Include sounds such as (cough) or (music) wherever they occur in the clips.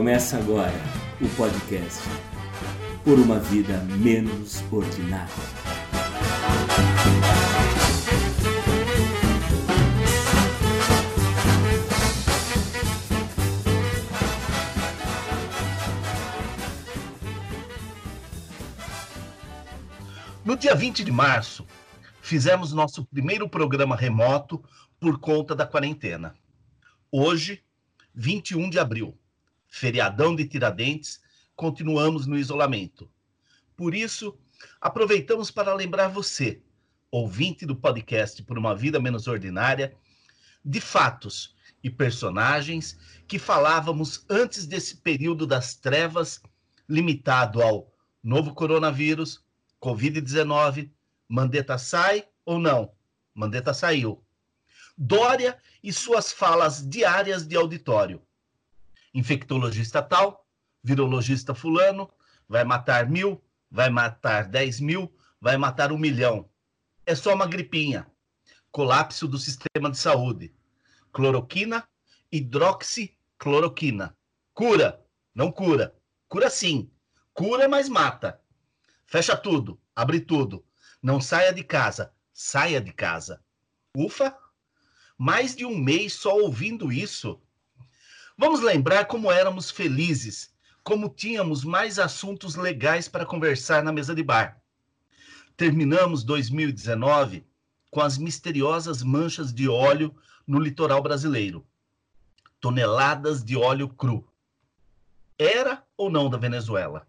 Começa agora o podcast Por uma Vida Menos Ordinária. No dia 20 de março, fizemos nosso primeiro programa remoto por conta da quarentena. Hoje, 21 de abril, feriadão de Tiradentes, continuamos no isolamento. Por isso, aproveitamos para lembrar você, ouvinte do podcast Por uma Vida Menos Ordinária, de fatos e personagens que falávamos antes desse período das trevas limitado ao novo coronavírus, Covid-19, Mandetta sai ou não? Mandetta saiu. Dória e suas falas diárias de auditório. Infectologista tal, virologista fulano, vai matar mil, vai matar dez mil, vai matar um milhão. É só uma gripinha. Colapso do sistema de saúde. Cloroquina, hidroxicloroquina. Cura, não cura. Cura sim. Cura, mas mata. Fecha tudo, abre tudo. Não saia de casa, saia de casa. Ufa! Mais de um mês só ouvindo isso. Vamos lembrar como éramos felizes, como tínhamos mais assuntos legais para conversar na mesa de bar. Terminamos 2019 com as misteriosas manchas de óleo no litoral brasileiro. Toneladas de óleo cru. Era ou não da Venezuela?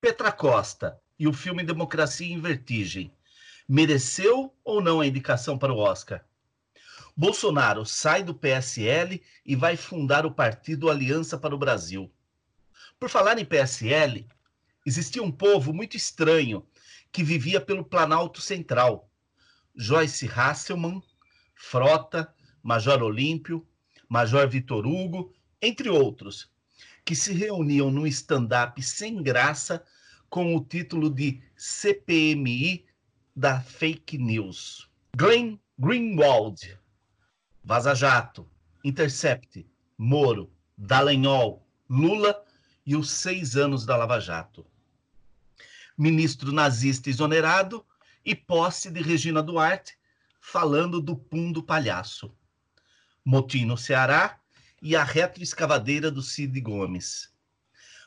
Petra Costa e o filme Democracia em Vertigem mereceu ou não a indicação para o Oscar? Bolsonaro sai do PSL e vai fundar o partido Aliança para o Brasil. Por falar em PSL, existia um povo muito estranho que vivia pelo Planalto Central. Joyce Hasselmann, Frota, Major Olímpio, Major Vitor Hugo, entre outros, que se reuniam num stand-up sem graça com o título de CPMI da Fake News. Glenn Greenwald, Vaza Jato, Intercept, Moro, Dallagnol, Lula e os seis anos da Lava Jato. Ministro nazista exonerado e posse de Regina Duarte falando do pum do palhaço. Motim no Ceará e a retroescavadeira do Cid Gomes.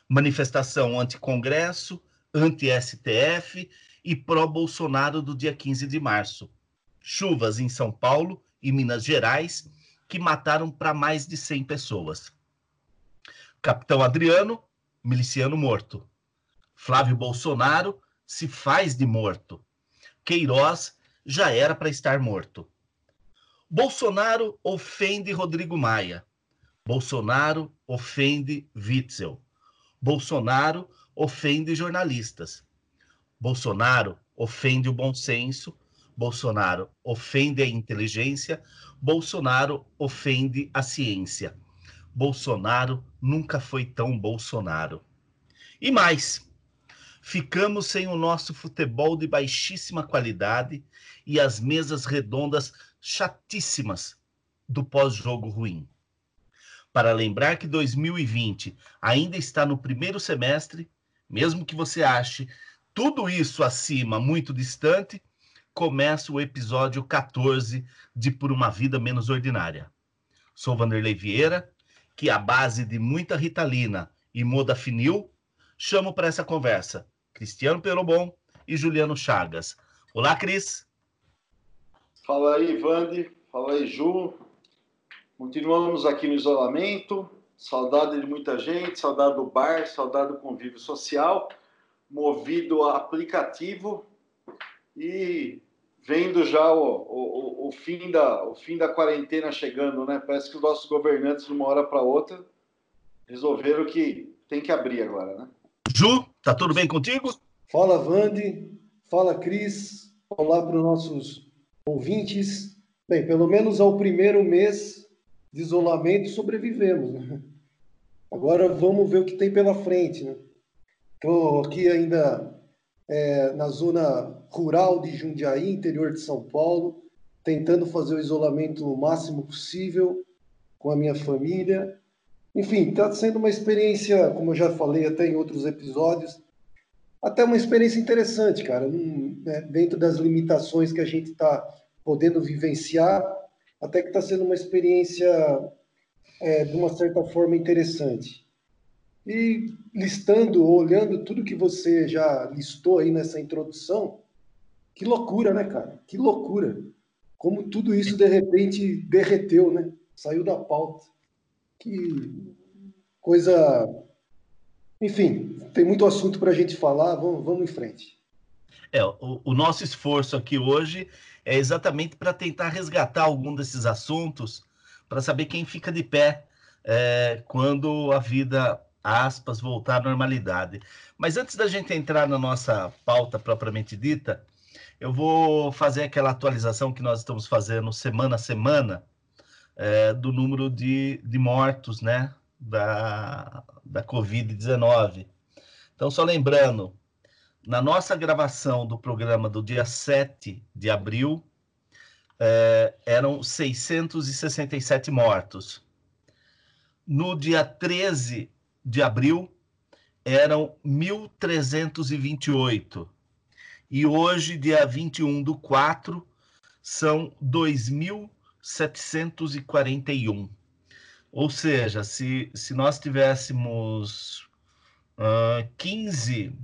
Manifestação anti-Congresso, anti-STF e pró-Bolsonaro do dia 15 de março. Chuvas em São Paulo e Minas Gerais que mataram para mais de 100 pessoas. Capitão Adriano, miliciano morto. Flávio Bolsonaro se faz de morto. Queiroz já era para estar morto. Bolsonaro ofende Rodrigo Maia. Bolsonaro ofende Witzel. Bolsonaro ofende jornalistas. Bolsonaro ofende o bom senso. Bolsonaro ofende a inteligência. Bolsonaro ofende a ciência. Bolsonaro nunca foi tão Bolsonaro. E mais, ficamos sem o nosso futebol de baixíssima qualidade e as mesas redondas chatíssimas do pós-jogo ruim. Para lembrar que 2020 ainda está no primeiro semestre, mesmo que você ache tudo isso acima muito distante, começa o episódio 14 de Por uma Vida Menos Ordinária. Sou Vanderlei Vieira, que à base de muita ritalina e modafinil, chamo para essa conversa Cristiano Perobon e Juliano Chagas. Olá, Cris. Fala aí, Vande. Fala aí, Ju. Continuamos aqui no isolamento. Saudade de muita gente, saudade do bar, saudade do convívio social, movido a aplicativo e vendo já o, o, o, fim da, o fim da quarentena chegando, né? Parece que os nossos governantes, de uma hora para outra, resolveram que tem que abrir agora, né? Ju, tá tudo bem contigo? Fala, Vande. Fala, Cris. Olá para os nossos ouvintes. Bem, pelo menos ao primeiro mês de isolamento sobrevivemos. Né? Agora vamos ver o que tem pela frente. Né? Estou aqui ainda é, na zona rural de Jundiaí, interior de São Paulo, tentando fazer o isolamento o máximo possível com a minha família enfim, está sendo uma experiência, como eu já falei até em outros episódios, até uma experiência interessante, cara. Né, dentro das limitações que a gente está podendo vivenciar, até que está sendo uma experiência é, de uma certa forma interessante. E listando, olhando tudo que você já listou aí nessa introdução, que loucura, né, cara? Que loucura. Como tudo isso de repente derreteu, né? Saiu da pauta. Que coisa. Enfim, tem muito assunto para a gente falar, vamos, vamos em frente. É, o, o nosso esforço aqui hoje é exatamente para tentar resgatar algum desses assuntos, para saber quem fica de pé é, quando a vida, aspas, voltar à normalidade. Mas antes da gente entrar na nossa pauta propriamente dita, eu vou fazer aquela atualização que nós estamos fazendo semana a semana é, do número de, de mortos, né, da, da Covid-19. Então, só lembrando, na nossa gravação do programa do dia 7 de abril, é, eram 667 mortos. No dia 13 de abril, eram 1.328. E hoje, dia 21 do 4, são 2.741. Ou seja, se, se nós tivéssemos uh, 15,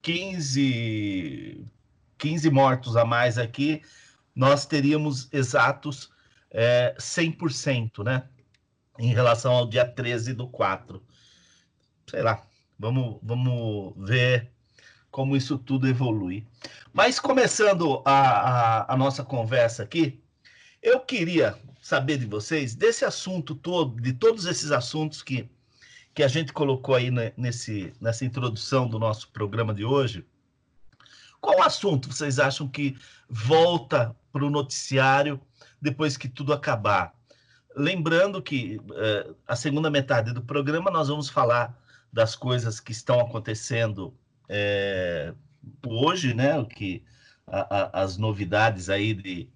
15, 15 mortos a mais aqui, nós teríamos exatos é, 100%, né? Em relação ao dia 13 do 4. Sei lá, vamos, vamos ver como isso tudo evolui. Mas começando a, a, a nossa conversa aqui, eu queria saber de vocês desse assunto todo, de todos esses assuntos que, que a gente colocou aí nesse, nessa introdução do nosso programa de hoje. Qual assunto vocês acham que volta para o noticiário depois que tudo acabar? Lembrando que uh, a segunda metade do programa nós vamos falar das coisas que estão acontecendo é, hoje, né? O que a, a, as novidades aí de,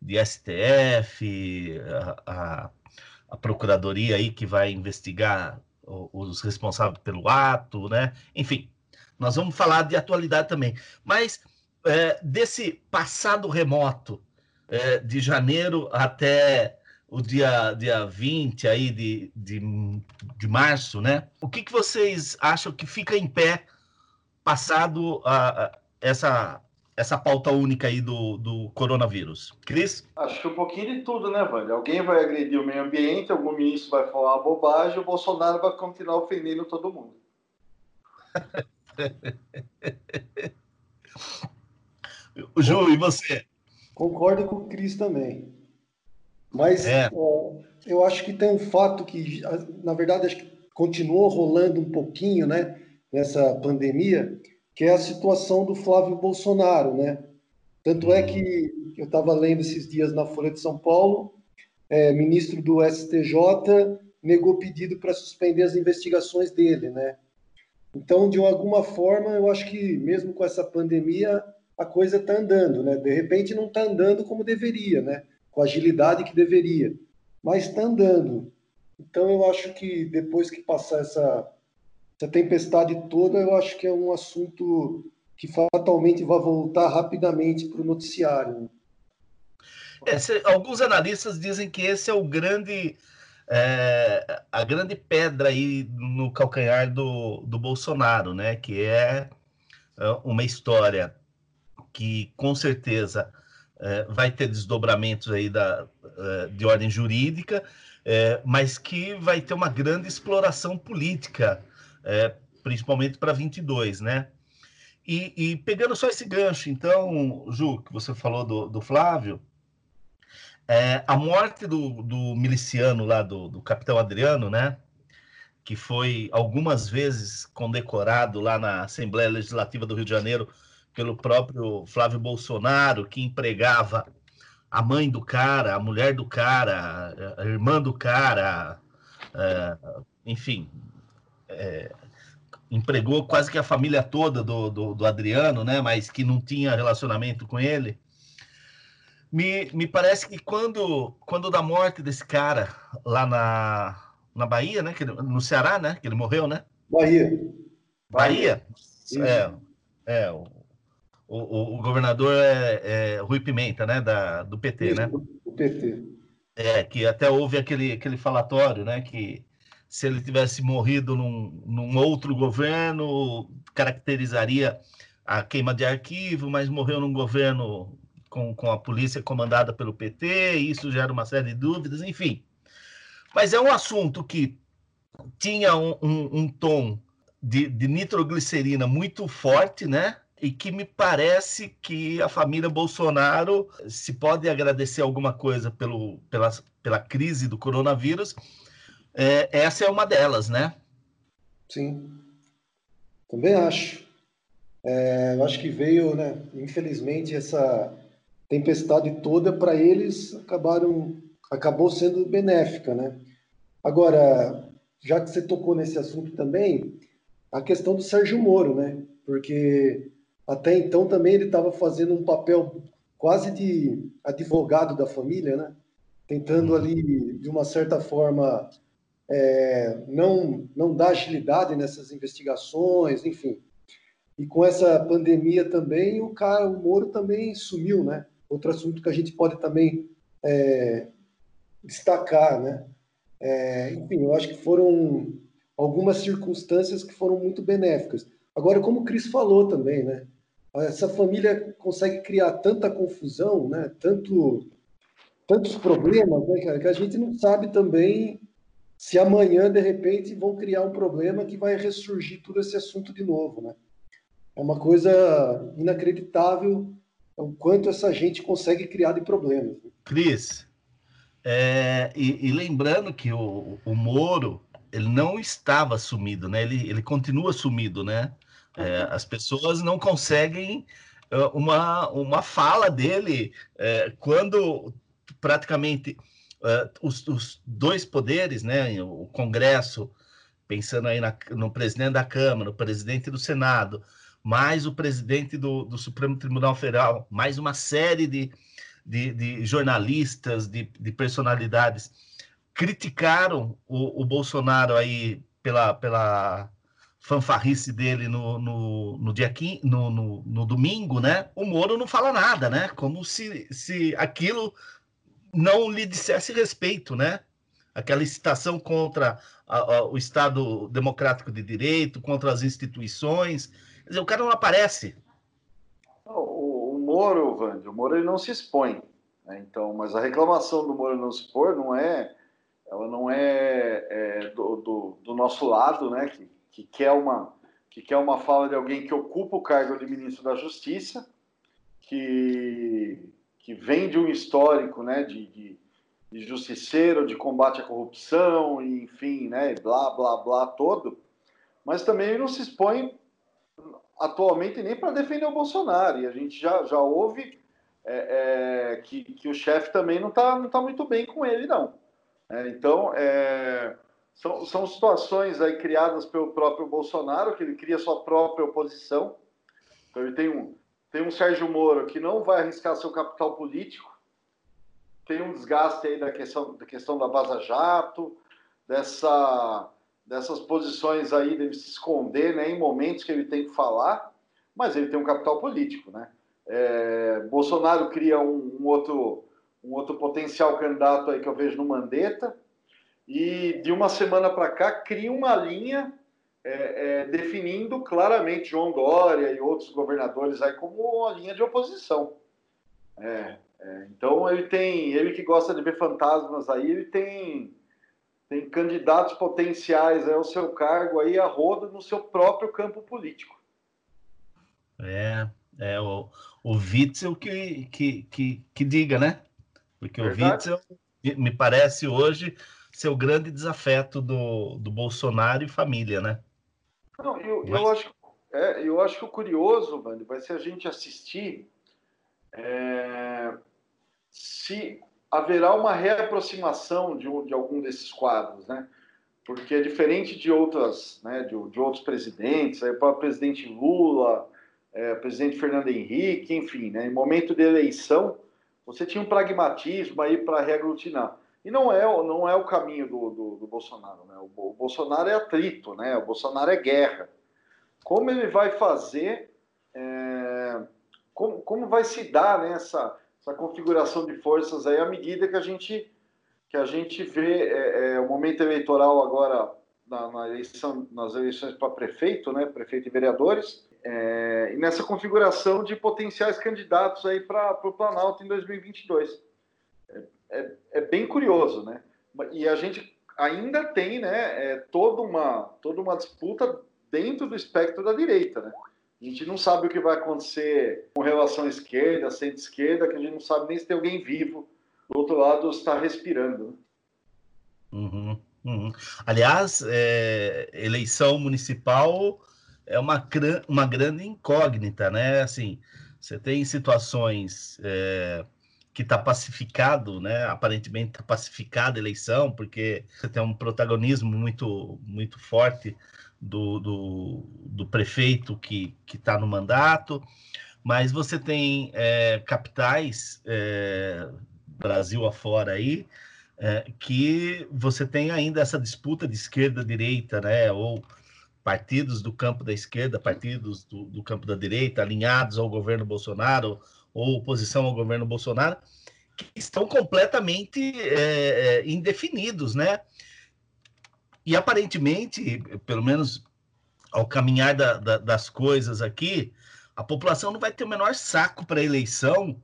de STF, a, a, procuradoria aí que vai investigar os responsáveis pelo ato, né? Enfim, nós vamos falar de atualidade também. Mas é, desse passado remoto, é, de janeiro até o dia, dia 20 aí de, de, de março, né? O que, que vocês acham que fica em pé passado a, a essa, essa pauta única aí do, do coronavírus? Cris? Acho que um pouquinho de tudo, né, Vânia? Alguém vai agredir o meio ambiente, algum ministro vai falar uma bobagem, o Bolsonaro vai continuar ofendendo todo mundo. (laughs) Ju, e você? Concordo com o Cris também. Mas é. eu acho que tem um fato que, na verdade, acho que continuou rolando um pouquinho, né, nessa pandemia, que é a situação do Flávio Bolsonaro, né? Tanto é que eu estava lendo esses dias na Folha de São Paulo, é, ministro do STJ negou pedido para suspender as investigações dele, né? Então, de alguma forma, eu acho que mesmo com essa pandemia, a coisa está andando, né? De repente não está andando como deveria, né? Com a agilidade que deveria, mas está andando. Então, eu acho que depois que passar essa, essa tempestade toda, eu acho que é um assunto que fatalmente vai voltar rapidamente para o noticiário. É, alguns analistas dizem que esse é o grande é, a grande pedra aí no calcanhar do, do Bolsonaro, né? Que é, é uma história que com certeza é, vai ter desdobramentos aí da, é, de ordem jurídica, mas que vai ter uma grande exploração política, é, principalmente para 22, né? E, e, pegando só esse gancho, então, Ju, que você falou do, do Flávio, é, a morte do, do miliciano lá, do, do capitão Adriano, né? Que foi algumas vezes condecorado lá na Assembleia Legislativa do Rio de Janeiro pelo próprio Flávio Bolsonaro, que empregava a mãe do cara, a mulher do cara, a irmã do cara, é, enfim, é, empregou quase que a família toda do, do, do, Adriano, né? Mas que não tinha relacionamento com ele. Me, me parece que quando, quando da morte desse cara lá na, na Bahia, né? Que, no Ceará, né? Que ele morreu, né? Bahia. Bahia? Bahia. É, é o, o, o, governador é, é, Rui Pimenta, né? Da, do PT, Isso, né? O PT. É, que até houve aquele, aquele falatório, né? Que se ele tivesse morrido num, num outro governo, caracterizaria a queima de arquivo, mas morreu num governo com, com a polícia comandada pelo PT, isso gera uma série de dúvidas, enfim. Mas é um assunto que tinha um, um, um tom de, de nitroglicerina muito forte, né? e que me parece que a família Bolsonaro, se pode agradecer alguma coisa pelo, pela, pela crise do coronavírus, é, essa é uma delas, né? Sim, também acho. É, eu acho que veio, né, infelizmente, essa tempestade toda para eles acabaram acabou sendo benéfica, né? Agora, já que você tocou nesse assunto também, a questão do Sérgio Moro, né? Porque até então também ele estava fazendo um papel quase de advogado da família, né? Tentando uhum. ali, de uma certa forma, é, não, não dar agilidade nessas investigações, enfim. E com essa pandemia também, o cara, o Moro também sumiu, né? Outro assunto que a gente pode também é, destacar, né? É, enfim, eu acho que foram algumas circunstâncias que foram muito benéficas. Agora, como o Cris falou também, né? essa família consegue criar tanta confusão, né? Tanto, tantos problemas, né, que a gente não sabe também se amanhã, de repente, vão criar um problema que vai ressurgir todo esse assunto de novo, né? É uma coisa inacreditável o quanto essa gente consegue criar de problemas. Né? Cris, é, e, e, lembrando que o, o Moro, ele não estava sumido, né? Ele, ele continua sumido, né? É, as pessoas não conseguem uma, uma fala dele é, quando praticamente é, os, os, dois poderes, né, o Congresso, pensando aí na, no presidente da Câmara, o presidente do Senado, mais o presidente do, do Supremo Tribunal Federal, mais uma série de, de, de jornalistas, de, de, personalidades, criticaram o, o Bolsonaro aí pela, pela fanfarrice dele no, no, no dia quim, no, no, no, domingo, né? O Moro não fala nada, né? Como se, se aquilo não lhe dissesse respeito, né? Aquela excitação contra a, a, o Estado democrático de direito, contra as instituições. Quer dizer, o cara não aparece. O, o Moro, Vande, o Moro ele não se expõe. Né? Então, mas a reclamação do Moro não se expor não é, ela não é, é do, do, do nosso lado, né? Que, que quer uma que quer uma fala de alguém que ocupa o cargo de ministro da Justiça, que, que vem de um histórico né, de, de, de justiceiro, de combate à corrupção, e, enfim, né, blá, blá, blá todo, mas também não se expõe atualmente nem para defender o Bolsonaro, e a gente já, já ouve é, é, que, que o chefe também não está não tá muito bem com ele, não. É, então, é, são, são situações aí criadas pelo próprio Bolsonaro, que ele cria sua própria oposição. Então ele tem um, tem um Sérgio Moro que não vai arriscar seu capital político, tem um desgaste aí da questão da, questão da Vaza Jato, dessa, dessas posições aí dele se esconder né, em momentos que ele tem que falar, mas ele tem um capital político. Né? É, Bolsonaro cria um, um, outro, um outro potencial candidato aí que eu vejo no Mandetta, e de uma semana para cá cria uma linha é, é, definindo claramente João Dória e outros governadores aí como uma linha de oposição. É, é, então ele tem, ele que gosta de ver fantasmas aí, ele tem tem candidatos potenciais ao seu cargo aí a roda no seu próprio campo político. É, é o, o Witzel que, que, que, que diga, né? Porque Verdade. o Witzel me parece hoje ser o grande desafeto do, do Bolsonaro e família, né? Não, eu, Mas... eu, acho, é, eu acho que o curioso, Vando, vai ser a gente assistir é, se haverá uma reaproximação de, de algum desses quadros, né? Porque é diferente de outras, né, de, de outros presidentes, aí, o próprio presidente Lula, é, presidente Fernando Henrique, enfim, né, em momento de eleição, você tinha um pragmatismo aí para reaglutinar. E não é, não é o caminho do, do, do Bolsonaro. Né? O, o, Bolsonaro é atrito, né? o Bolsonaro é guerra. Como ele vai fazer, é, como, como vai se dar né, essa, essa configuração de forças aí à medida que a gente, que a gente vê é, é, o momento eleitoral agora na, na eleição, nas eleições para prefeito, né, prefeito e vereadores, é, e nessa configuração de potenciais candidatos aí para o Planalto em 2022. É, é, bem curioso, né? E a gente ainda tem, né, é, toda uma toda uma disputa dentro do espectro da direita, né? A gente não sabe o que vai acontecer com relação à esquerda, centro-esquerda, que a gente não sabe nem se tem alguém vivo do outro lado está respirando. Né? Uhum, uhum. Aliás, é, eleição municipal é uma, uma grande incógnita, né? Assim, você tem situações é, que está pacificado, né? Aparentemente está pacificada a eleição, porque você tem um protagonismo muito, muito forte do, do, do prefeito que está no mandato, mas você tem é, capitais, é, Brasil afora aí, é, que você tem ainda essa disputa de esquerda-direita, né? Ou partidos do campo da esquerda, partidos do, do, campo da direita, alinhados ao governo Bolsonaro ou oposição ao governo Bolsonaro, que estão completamente é, é, indefinidos, né? E aparentemente, pelo menos ao caminhar da, da, das coisas aqui, a população não vai ter o menor saco para a eleição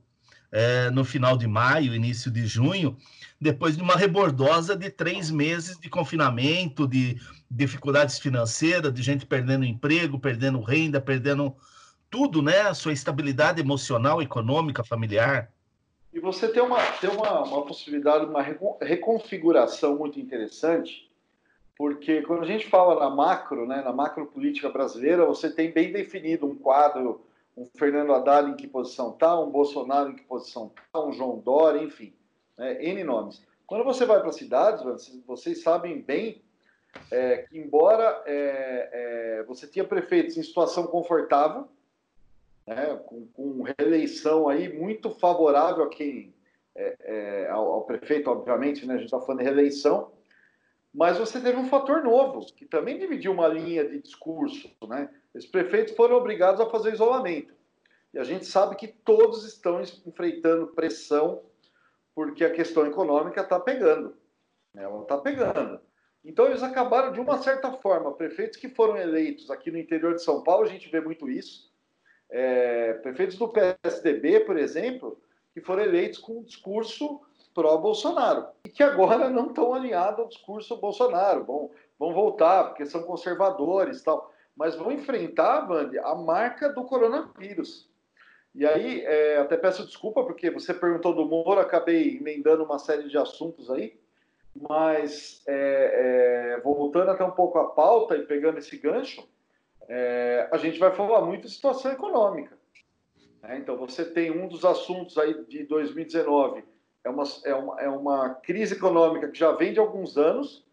é, no final de maio, início de junho, depois de uma rebordosa de três meses de confinamento, de dificuldades financeiras, de gente perdendo emprego, perdendo renda, perdendo tudo, né? A sua estabilidade emocional, econômica, familiar. E você tem uma, tem uma, uma possibilidade, uma reconfiguração muito interessante, porque quando a gente fala na macro, né, na macro política brasileira, você tem bem definido um quadro, um Fernando Haddad em que posição está, um Bolsonaro em que posição está, um João Dória, enfim, né, N nomes. Quando você vai para cidades, vocês sabem bem é, que embora é, é, você tinha prefeitos em situação confortável, né, com, com, reeleição aí muito favorável a quem, é, é, ao, ao, prefeito, obviamente, né, a gente está falando de reeleição, mas você teve um fator novo, que também dividiu uma linha de discurso. Né? Os prefeitos foram obrigados a fazer isolamento. E a gente sabe que todos estão enfrentando pressão porque a questão econômica está pegando. Ela está pegando. Então, eles acabaram, de uma certa forma, prefeitos que foram eleitos aqui no interior de São Paulo, a gente vê muito isso. É, prefeitos do PSDB, por exemplo, que foram eleitos com um discurso pró-Bolsonaro e que agora não estão alinhados ao discurso Bolsonaro. Bom, vão voltar porque são conservadores tal, mas vão enfrentar, Vande, a marca do coronavírus. E aí, é, até peço desculpa porque você perguntou do Moro, acabei emendando uma série de assuntos aí. Mas, é, é, voltando até um pouco à pauta e pegando esse gancho, é, a gente vai falar muito de situação econômica. Né? Então, você tem um dos assuntos aí de 2019, é uma, é, uma, é uma crise econômica que já vem de alguns anos,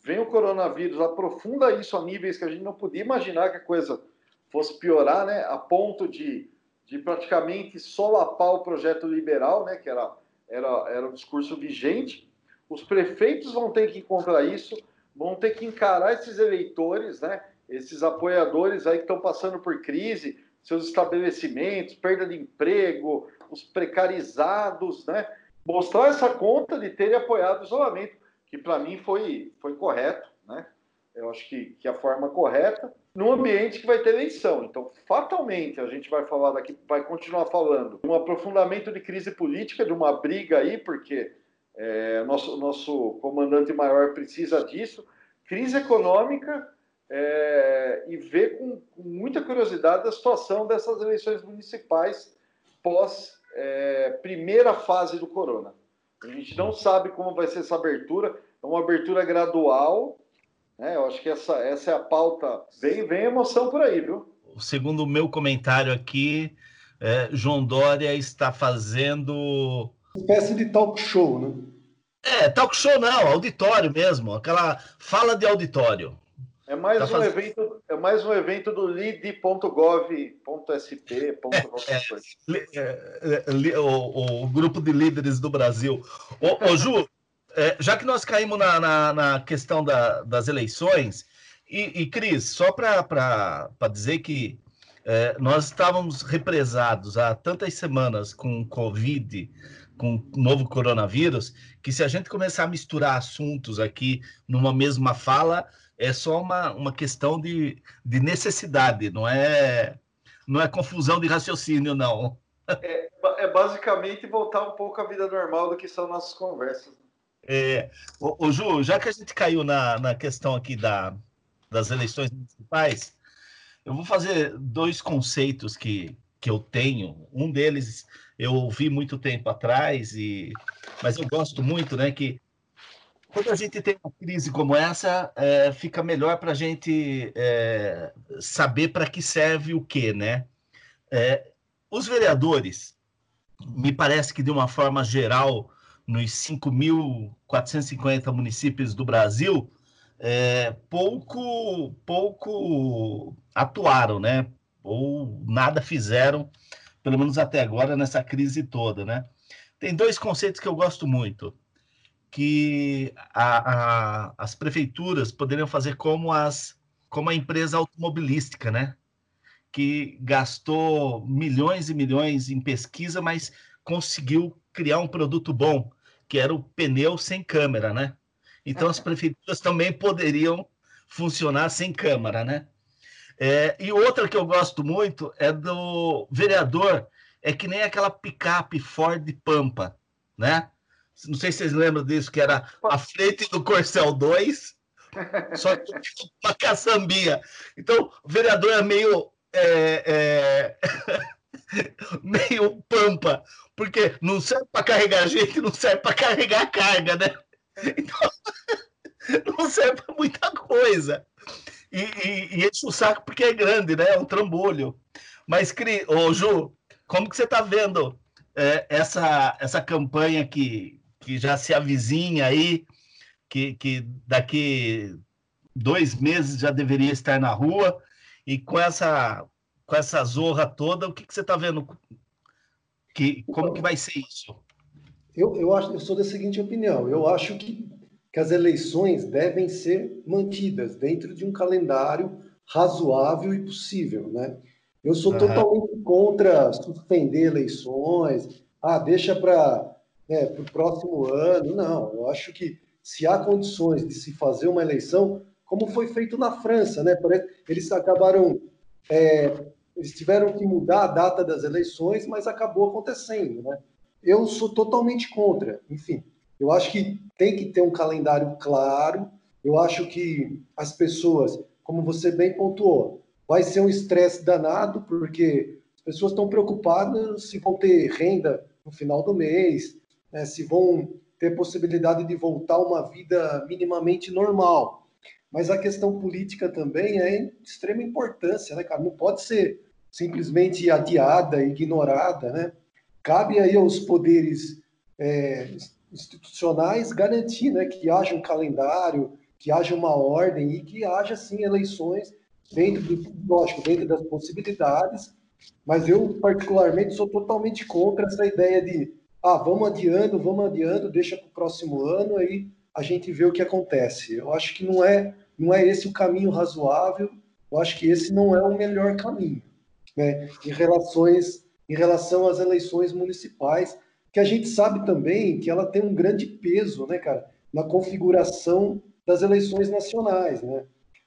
vem o coronavírus, aprofunda isso a níveis que a gente não podia imaginar que a coisa fosse piorar, né? a ponto de, de praticamente solapar o projeto liberal, né? que era, era, era o discurso vigente, os prefeitos vão ter que encontrar isso, vão ter que encarar esses eleitores, né? Esses apoiadores aí que estão passando por crise, seus estabelecimentos, perda de emprego, os precarizados, né? Mostrar essa conta de terem apoiado o isolamento, que para mim foi, foi correto, né? Eu acho que, que a forma correta, num ambiente que vai ter eleição. Então, fatalmente, a gente vai falar daqui, vai continuar falando um aprofundamento de crise política, de uma briga aí, porque é, nosso, nosso comandante maior precisa disso. Crise econômica é, e ver com, com, muita curiosidade a situação dessas eleições municipais pós é, primeira fase do corona. A gente não sabe como vai ser essa abertura, é uma abertura gradual. Né? Eu acho que essa, essa é a pauta. Vem, vem emoção por aí, viu? Segundo o meu comentário aqui, é, João Dória está fazendo espécie de talk show, né? É, talk show não, auditório mesmo, aquela fala de auditório. É mais, tá um, fazendo... evento, é mais um evento do lid.gov.sp. É, é, é, o, o, grupo de líderes do Brasil. Ô, ô Ju, é, já que nós caímos na, na, na questão da, das eleições, e, e Cris, só para dizer que é, nós estávamos represados há tantas semanas com Covid, com o novo coronavírus, que se a gente começar a misturar assuntos aqui numa mesma fala, é só uma, uma questão de, de necessidade, não é, não é confusão de raciocínio, não. É, é basicamente voltar um pouco à vida normal do que são nossas conversas. É, o Ju, já que a gente caiu na, na questão aqui da, das eleições municipais, eu vou fazer dois conceitos que, que eu tenho. Um deles eu ouvi muito tempo atrás, e mas eu gosto muito, né? Que quando a gente tem uma crise como essa, é, fica melhor para a gente é, saber para que serve o quê, né? É, os vereadores, me parece que de uma forma geral, nos 5.450 municípios do Brasil, é, pouco, pouco atuaram, né? Ou nada fizeram, pelo menos até agora, nessa crise toda, né? Tem dois conceitos que eu gosto muito, que a, a, as prefeituras poderiam fazer como, as, como a empresa automobilística, né? Que gastou milhões e milhões em pesquisa, mas conseguiu criar um produto bom, que era o pneu sem câmera, né? Então, as prefeituras também poderiam funcionar sem Câmara, né? É, e outra que eu gosto muito é do vereador, é que nem aquela picape Ford Pampa, né? Não sei se vocês lembram disso, que era a frente do Corcel 2, só que (laughs) uma caçambinha. Então, o vereador é meio. É, é... (laughs) meio pampa, porque não serve para carregar gente, não serve para carregar carga, né? Então, (laughs) não serve para muita coisa. E, e, e, enche o saco porque é grande, né? É um trambolho. Mas, Cri, ô, Ju, como que você está vendo é, essa, essa campanha que, que já se avizinha aí, que, que daqui dois meses já deveria estar na rua, e com essa, com essa zorra toda, o que, que você está vendo? Que, como que vai ser isso? Eu, eu, acho, eu sou da seguinte opinião: eu acho que, que as eleições devem ser mantidas dentro de um calendário razoável e possível, né? Eu sou uhum. totalmente contra suspender eleições, ah, deixa para né, o próximo ano. Não, eu acho que se há condições de se fazer uma eleição, como foi feito na França, né? Eles acabaram, é, eles tiveram que mudar a data das eleições, mas acabou acontecendo, né? eu sou totalmente contra. Enfim, eu acho que tem que ter um calendário claro. Eu acho que as pessoas, como você bem pontuou, vai ser um estresse danado, porque as pessoas estão preocupadas se vão ter renda no final do mês, né, se vão ter possibilidade de voltar a uma vida minimamente normal. Mas a questão política também é de extrema importância, né, cara? Não pode ser simplesmente adiada, ignorada, né? Cabe aí aos poderes é, institucionais garantir né, que haja um calendário, que haja uma ordem e que haja, sim, eleições dentro, do, lógico, dentro das possibilidades, mas eu, particularmente, sou totalmente contra essa ideia de, ah, vamos adiando, vamos adiando, deixa para o próximo ano, aí a gente vê o que acontece. Eu acho que não é, não é esse o caminho razoável, eu acho que esse não é o melhor caminho, né, em relações em relação às eleições municipais, que a gente sabe também que ela tem um grande peso, né, cara, na configuração das eleições nacionais, né?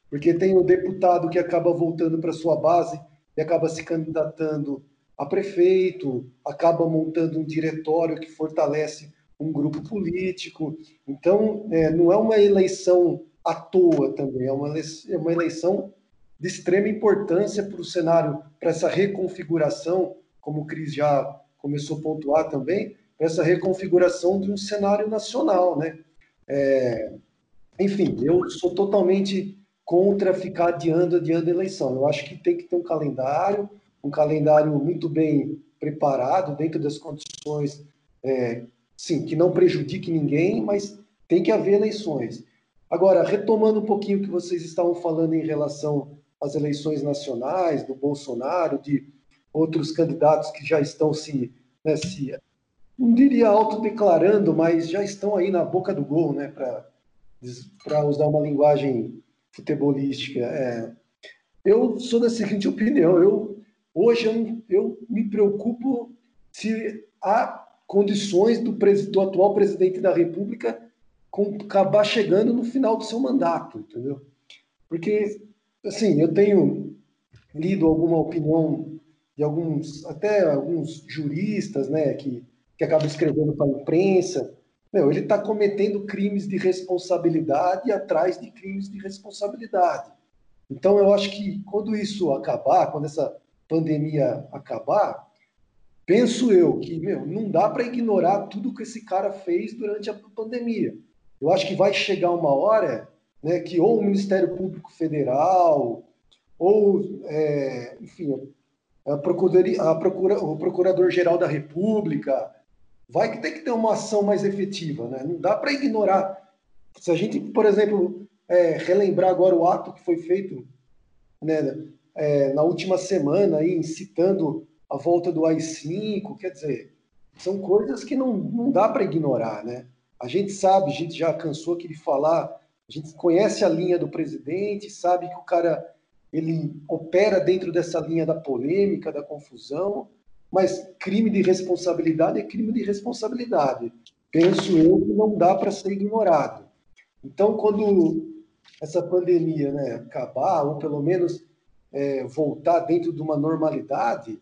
Porque tem o deputado que acaba voltando para sua base e acaba se candidatando a prefeito, acaba montando um diretório que fortalece um grupo político. Então, é, não é uma eleição à toa também, é uma eleição, é uma eleição de extrema importância para o cenário, para essa reconfiguração como o Cris já começou a pontuar também, essa reconfiguração de um cenário nacional, né? É, enfim, eu sou totalmente contra ficar adiando, adiando a eleição. Eu acho que tem que ter um calendário, um calendário muito bem preparado, dentro das condições, é, sim, que não prejudique ninguém, mas tem que haver eleições. Agora, retomando um pouquinho o que vocês estavam falando em relação às eleições nacionais, do Bolsonaro, de outros candidatos que já estão se, né, se não diria autodeclarando, mas já estão aí na boca do gol, né? Para usar uma linguagem futebolística. É, eu sou da seguinte opinião: eu, hoje eu, eu me preocupo se há condições do, do atual presidente da República com, acabar chegando no final do seu mandato, entendeu? Porque, assim, eu tenho lido alguma opinião de alguns, até alguns juristas, né, que, que acabam escrevendo para a imprensa. Meu, ele está cometendo crimes de responsabilidade atrás de crimes de responsabilidade. Então, eu acho que quando isso acabar, quando essa pandemia acabar, penso eu que meu, não dá para ignorar tudo que esse cara fez durante a pandemia. Eu acho que vai chegar uma hora né, que ou o Ministério Público Federal, ou, é, enfim, a procuradoria, a procura, o Procurador-Geral da República, vai ter que ter uma ação mais efetiva. Né? Não dá para ignorar. Se a gente, por exemplo, é, relembrar agora o ato que foi feito né, é, na última semana, aí, incitando a volta do AI-5, quer dizer, são coisas que não, não dá para ignorar. Né? A gente sabe, a gente já cansou aqui de falar, a gente conhece a linha do presidente, sabe que o cara ele opera dentro dessa linha da polêmica, da confusão, mas crime de responsabilidade é crime de responsabilidade. Penso eu que não dá para ser ignorado. Então, quando essa pandemia né, acabar, ou pelo menos é, voltar dentro de uma normalidade,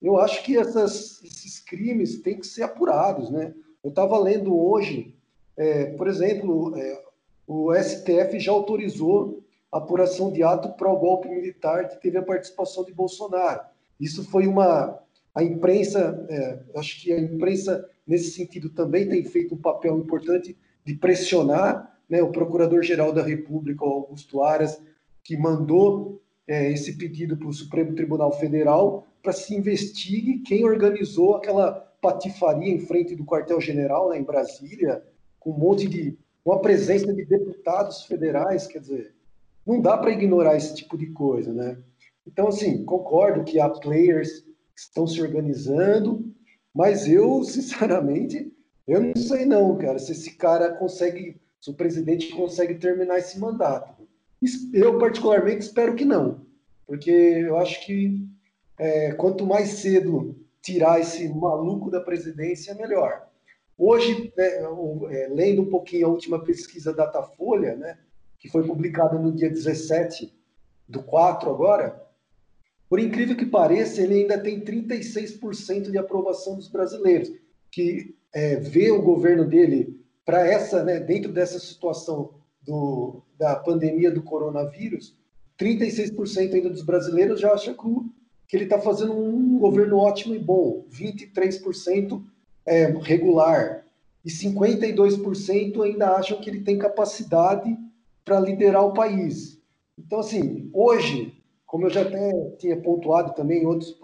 eu acho que essas, esses crimes têm que ser apurados. Né? Eu estava lendo hoje, é, por exemplo, é, o STF já autorizou a apuração de ato pró-golpe militar que teve a participação de Bolsonaro. Isso foi uma. A imprensa, é, acho que a imprensa, nesse sentido, também tem feito um papel importante de pressionar né, o Procurador-Geral da República, Augusto Aras, que mandou é, esse pedido para o Supremo Tribunal Federal para se investigue quem organizou aquela patifaria em frente do quartel-general né, em Brasília, com um monte de. uma presença de deputados federais, quer dizer, não dá para ignorar esse tipo de coisa, né? Então, assim, concordo que há players que estão se organizando, mas eu, (laughs) sinceramente, eu não sei não, cara, se esse cara consegue, se o presidente consegue terminar esse mandato. Eu, particularmente, espero que não, porque eu acho que é, quanto mais cedo tirar esse maluco da presidência, melhor. Hoje, né, é, lendo um pouquinho a última pesquisa Datafolha, né, que foi publicada no dia 17 do 4 agora, por incrível que pareça, ele ainda tem 36% de aprovação dos brasileiros, que é, vê o governo dele para essa, né, dentro dessa situação do, da pandemia do coronavírus, 36% ainda dos brasileiros já acham que ele está fazendo um governo ótimo e bom, 23% é, regular, e 52% ainda acham que ele tem capacidade para liderar o país. Então, assim, hoje, como eu já até tinha pontuado também em outros,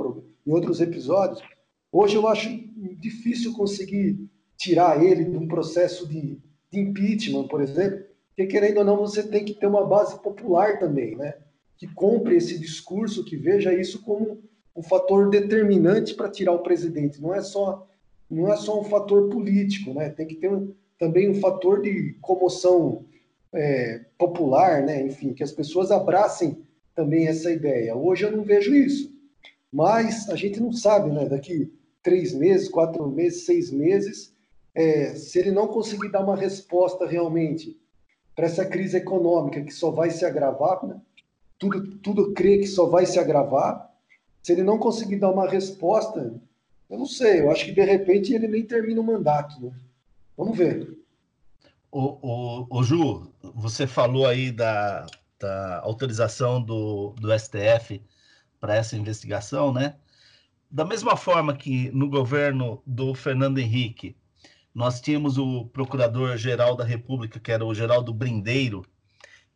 em outros episódios, hoje eu acho difícil conseguir tirar ele de um processo de, de impeachment, por exemplo, porque querendo ou não, você tem que ter uma base popular também, né? que compre esse discurso, que veja isso como um fator determinante para tirar o presidente. Não é só não é só um fator político, né? Tem que ter um, também um fator de comoção é, popular, né? Enfim, que as pessoas abracem também essa ideia. Hoje eu não vejo isso, mas a gente não sabe, né? Daqui três meses, quatro meses, seis meses, é, se ele não conseguir dar uma resposta realmente para essa crise econômica que só vai se agravar, né? tudo, tudo crê que só vai se agravar. Se ele não conseguir dar uma resposta, eu não sei, eu acho que de repente ele nem termina o mandato. Né? Vamos ver. O, o, o, Ju, você falou aí da, da autorização do, do STF para essa investigação, né? Da mesma forma que no governo do Fernando Henrique, nós tínhamos o Procurador-Geral da República, que era o Geraldo Brindeiro,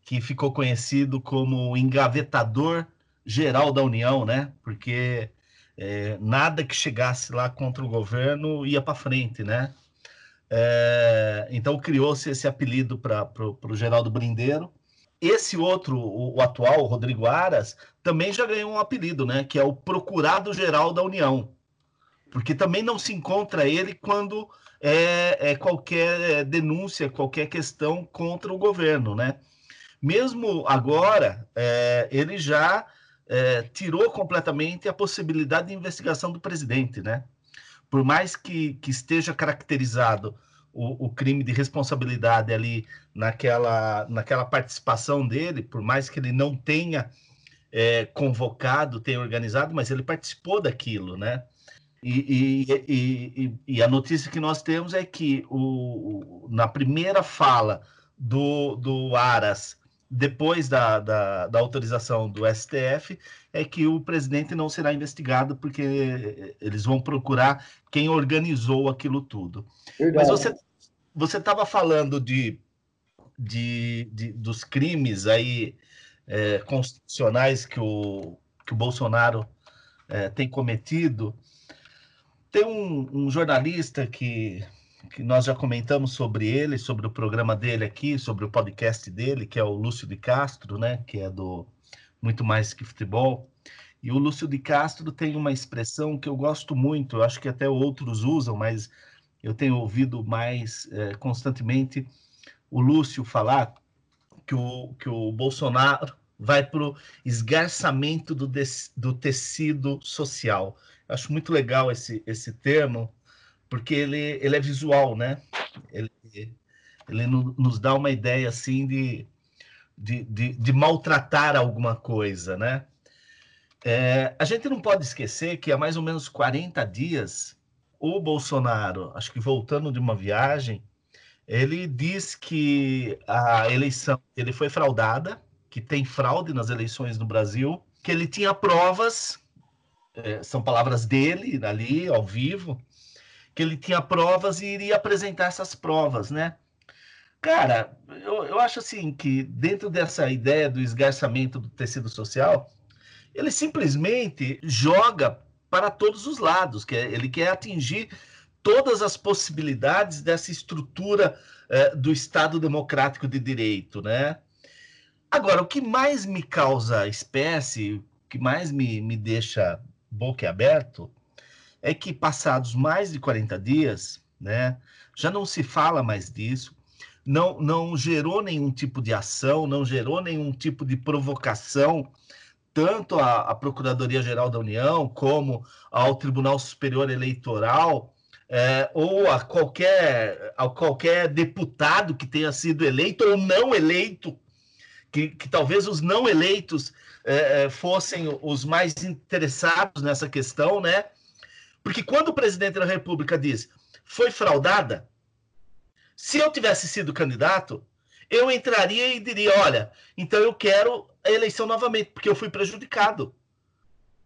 que ficou conhecido como engavetador geral da União, né? Porque é, nada que chegasse lá contra o governo ia para frente, né? É, então criou-se esse apelido para o Geraldo Brindeiro. Esse outro, o, o, atual, o Rodrigo Aras, também já ganhou um apelido, né? Que é o Procurado-Geral da União. Porque também não se encontra ele quando é, é qualquer denúncia, qualquer questão contra o governo, né? Mesmo agora, é, ele já é, tirou completamente a possibilidade de investigação do presidente, né? Por mais que, que esteja caracterizado o, o, crime de responsabilidade ali naquela, naquela participação dele, por mais que ele não tenha é, convocado, tenha organizado, mas ele participou daquilo, né? E, e, e, e, a notícia que nós temos é que o, na primeira fala do, do Aras depois da, da, da, autorização do STF, é que o presidente não será investigado, porque eles vão procurar quem organizou aquilo tudo. Verdade. Mas você estava falando de, de, de, dos crimes aí é, constitucionais que o, que o Bolsonaro é, tem cometido. Tem um, um jornalista que que nós já comentamos sobre ele, sobre o programa dele aqui, sobre o podcast dele, que é o Lúcio de Castro, né, que é do Muito Mais Que Futebol. E o Lúcio de Castro tem uma expressão que eu gosto muito, eu acho que até outros usam, mas eu tenho ouvido mais é, constantemente o Lúcio falar que o, que o Bolsonaro vai para o esgarçamento do, do tecido social. Acho muito legal esse, esse termo, porque ele, ele é visual, né? Ele, ele nos dá uma ideia assim de, de, de, de maltratar alguma coisa, né? É, a gente não pode esquecer que há mais ou menos 40 dias, o Bolsonaro, acho que voltando de uma viagem, ele diz que a eleição ele foi fraudada, que tem fraude nas eleições no Brasil, que ele tinha provas, é, são palavras dele ali, ao vivo, que ele tinha provas e iria apresentar essas provas, né? Cara, eu, eu acho assim que dentro dessa ideia do esgarçamento do tecido social, ele simplesmente joga para todos os lados, que é, ele quer atingir todas as possibilidades dessa estrutura é, do Estado democrático de direito, né? Agora, o que mais me causa espécie, o que mais me, me deixa boquiaberto, é que passados mais de 40 dias, né, já não se fala mais disso, não, não gerou nenhum tipo de ação, não gerou nenhum tipo de provocação, tanto à, Procuradoria-Geral da União, como ao Tribunal Superior Eleitoral, é, ou a qualquer, a qualquer deputado que tenha sido eleito ou não eleito, que, que talvez os não eleitos é, é fossem os mais interessados nessa questão, né? Porque quando o presidente da República diz foi fraudada, se eu tivesse sido candidato, eu entraria e diria: olha, então eu quero a eleição novamente, porque eu fui prejudicado.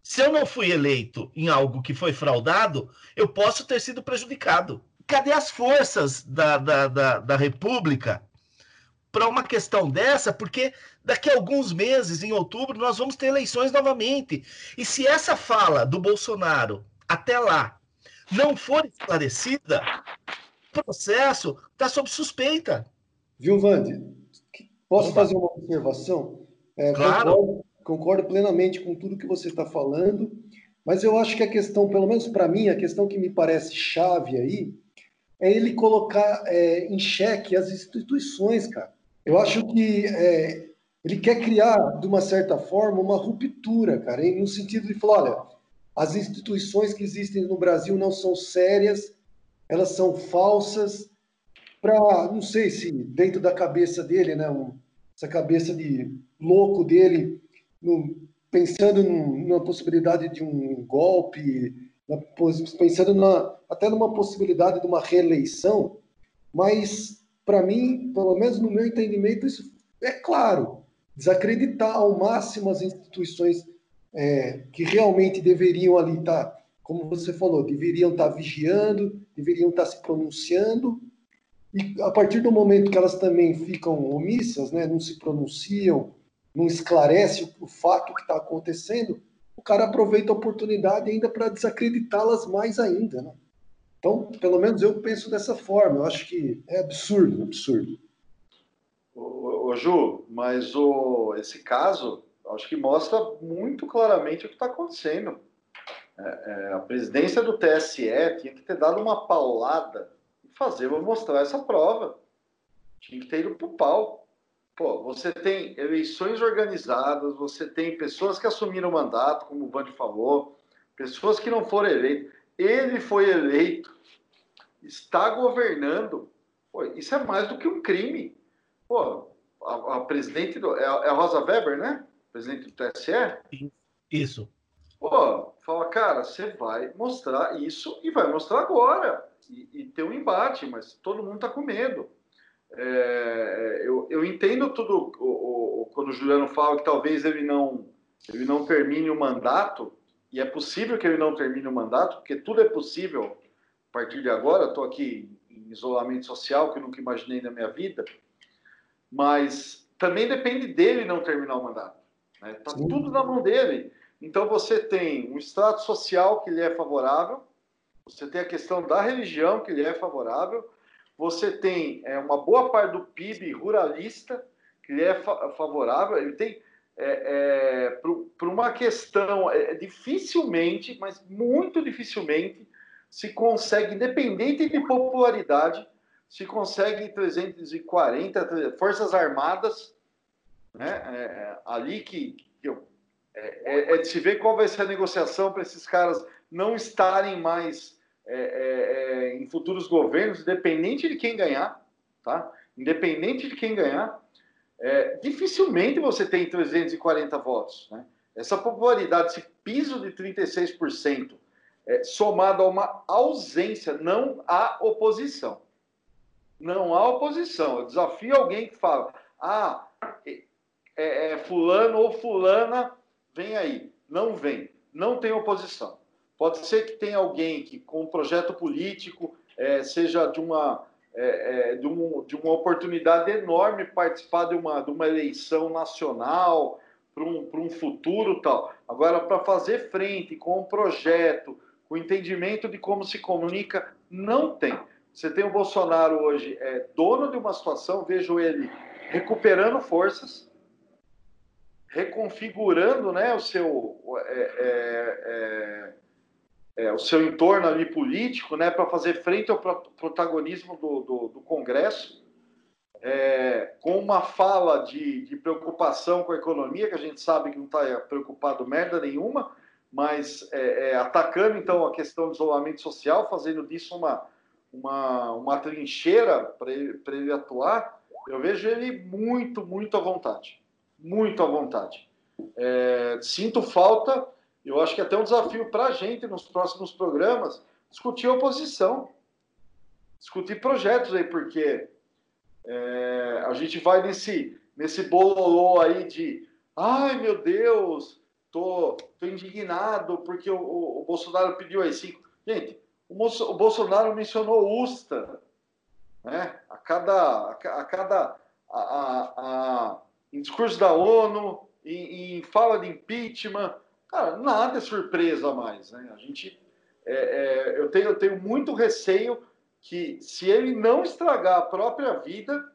Se eu não fui eleito em algo que foi fraudado, eu posso ter sido prejudicado. Cadê as forças da, da, da, da República para uma questão dessa? Porque daqui a alguns meses, em outubro, nós vamos ter eleições novamente. E se essa fala do Bolsonaro até lá não for esclarecida, o processo está sob suspeita. Viu, Vande? Posso fazer uma observação? É, claro. Concordo, concordo, plenamente com tudo que você está falando, mas eu acho que a questão, pelo menos para mim, a questão que me parece chave aí, é ele colocar é, em xeque as instituições, cara. Eu acho que é, ele quer criar, de uma certa forma, uma ruptura, cara, no sentido de falar, olha, as instituições que existem no Brasil não são sérias, elas são falsas. Para, não sei se dentro da cabeça dele, né, essa cabeça de louco dele, no, pensando na possibilidade de um golpe, pensando na, até numa possibilidade de uma reeleição, mas para mim, pelo menos no meu entendimento, isso é claro, desacreditar ao máximo as instituições é, que realmente deveriam ali estar, como você falou, deveriam estar vigiando, deveriam estar se pronunciando, e a partir do momento que elas também ficam omissas, né, não se pronunciam, não esclarece o, o fato que está acontecendo, o cara aproveita a oportunidade ainda para desacreditá-las mais ainda. Né? Então, pelo menos eu penso dessa forma. Eu acho que é absurdo, absurdo. Ô Ju, mas o, esse caso acho que mostra muito claramente o que está acontecendo. é, é, a presidência do TSE tinha que ter dado uma paulada e fazer, mostrar essa prova. Tinha que ter ido para o pau. Pô, você tem eleições organizadas, você tem pessoas que assumiram o mandato, como o Vande falou, pessoas que não foram eleitas. Ele foi eleito, está governando. Pô, isso é mais do que um crime. Pô, a, a presidente do, é, é, a Rosa Weber, né? Presidente do TSE? Isso. Pô, fala, cara, você vai mostrar isso e vai mostrar agora. E, e ter um embate, mas todo mundo está com medo. É, eu, eu, entendo tudo o, o, quando o Juliano fala que talvez ele não, ele não termine o mandato, e é possível que ele não termine o mandato, porque tudo é possível a partir de agora. Estou aqui em isolamento social, que eu nunca imaginei na minha vida, mas também depende dele não terminar o mandato. Né? Tá tudo na mão dele. Então você tem um extrato social que lhe é favorável, você tem a questão da religião que lhe é favorável, você tem é, uma boa parte do PIB ruralista que lhe é fa favorável, ele tem é, é, para uma questão, é, dificilmente, mas muito dificilmente, se consegue, independente de popularidade, se consegue 340 Forças Armadas, né, é, é, ali que, que eu, é, é, é, de se ver qual vai ser a negociação para esses caras não estarem mais é, em futuros governos, independente de quem ganhar, tá? Independente de quem ganhar, dificilmente você tem 340 votos, né? Essa popularidade, esse piso de 36%, somado a uma ausência, não há oposição. Não há oposição. Eu desafio alguém que fala: ah, é, é, fulano ou fulana vem aí. Não vem. Não tem oposição. Pode ser que tenha alguém que, com um projeto político, é, seja de uma, é, é, de, um, de uma oportunidade enorme participar de uma, de uma eleição nacional para um, um futuro tal. Agora, para fazer frente com um projeto, com entendimento de como se comunica, não tem. Você tem o Bolsonaro hoje é dono de uma situação, vejo ele recuperando forças, reconfigurando né, o, seu, é, é, é, é o seu entorno ali político né, para fazer frente ao protagonismo do, do, do Congresso, é, com uma fala de, de, preocupação com a economia, que a gente sabe que não está preocupado merda nenhuma, mas é, atacando então a questão do isolamento social, fazendo disso uma uma, uma trincheira para ele, ele atuar, eu vejo ele muito, muito à vontade. Muito à vontade. É, sinto falta, eu acho que é até um desafio para a gente nos próximos programas, discutir a oposição, discutir projetos aí, porque é, a gente vai nesse, nesse bololô aí de ai meu Deus, tô, tô indignado porque o, o, o Bolsonaro pediu aí cinco. Gente, o Bolsonaro mencionou USTA, né? A cada, a cada a, a, a, em discurso da ONU, em, em, fala de impeachment, cara, nada é surpresa mais, né? A gente, é, é, eu tenho, eu tenho muito receio que se ele não estragar a própria vida,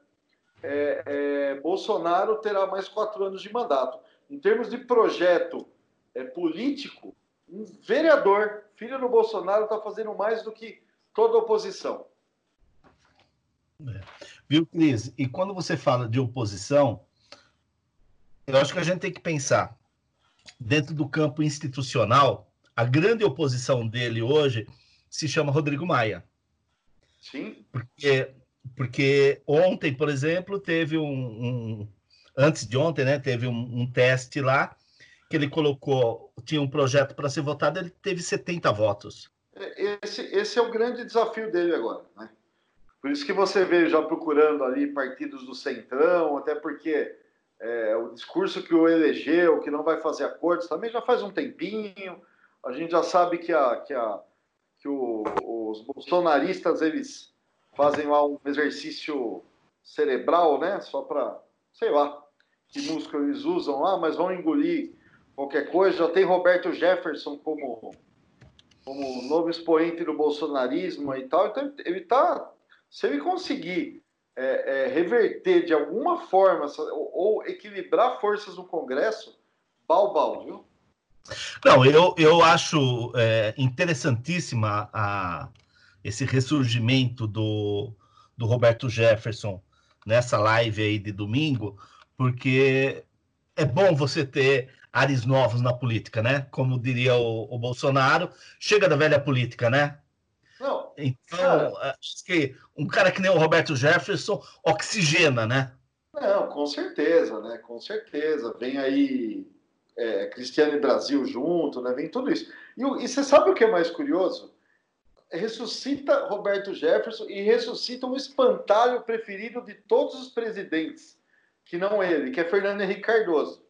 é, é Bolsonaro terá mais quatro anos de mandato. Em termos de projeto é, político, um vereador, filho do Bolsonaro, está fazendo mais do que toda a oposição. É. Viu, Cris? E quando você fala de oposição, eu acho que a gente tem que pensar, dentro do campo institucional, a grande oposição dele hoje se chama Rodrigo Maia. Sim. Porque, porque ontem, por exemplo, teve um, um antes de ontem, né, teve um, um teste lá que ele colocou, tinha um projeto para ser votado, ele teve 70 votos. É, esse, esse é o grande desafio dele agora, né? Por isso que você vê já procurando ali partidos do centrão, até porque é, o discurso que o elegeu, que não vai fazer acordos, também já faz um tempinho. A gente já sabe que, a, que, a, que o, os bolsonaristas eles fazem lá um exercício cerebral, né? Só para, sei lá, que músculo eles usam lá, mas vão engolir qualquer coisa. Já tem Roberto Jefferson como, como novo expoente do bolsonarismo e tal. Então, ele está. Se ele conseguir é, é, reverter de alguma forma ou, ou, equilibrar forças no Congresso, balbal, viu? Não, eu, eu acho é, interessantíssima a, esse ressurgimento do, do Roberto Jefferson nessa live aí de domingo, porque é bom você ter ares novos na política, né? Como diria o, o Bolsonaro, chega da velha política, né? Não, então, cara, acho que um cara que nem o Roberto Jefferson oxigena, né? Não, com certeza, né? Com certeza. Vem aí é, Cristiano e Brasil junto, né? Vem tudo isso. E, e você sabe o que é mais curioso? Ressuscita Roberto Jefferson e ressuscita um espantalho preferido de todos os presidentes, que não ele, que é Fernando Henrique Cardoso.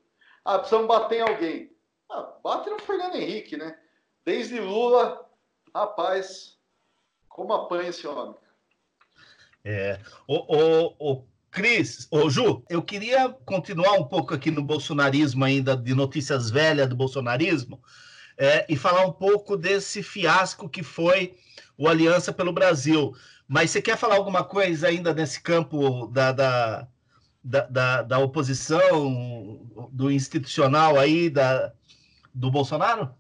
Ah, precisamos bater em alguém. Ah, bate no Fernando Henrique, né? Desde Lula, rapaz, como apanha esse homem. É. O, o, o Cris, ô Ju, eu queria continuar um pouco aqui no bolsonarismo ainda, de notícias velhas do bolsonarismo, é, e falar um pouco desse fiasco que foi o Aliança pelo Brasil. Mas você quer falar alguma coisa ainda nesse campo da, da, da, da, da oposição, do institucional aí, da, do Bolsonaro?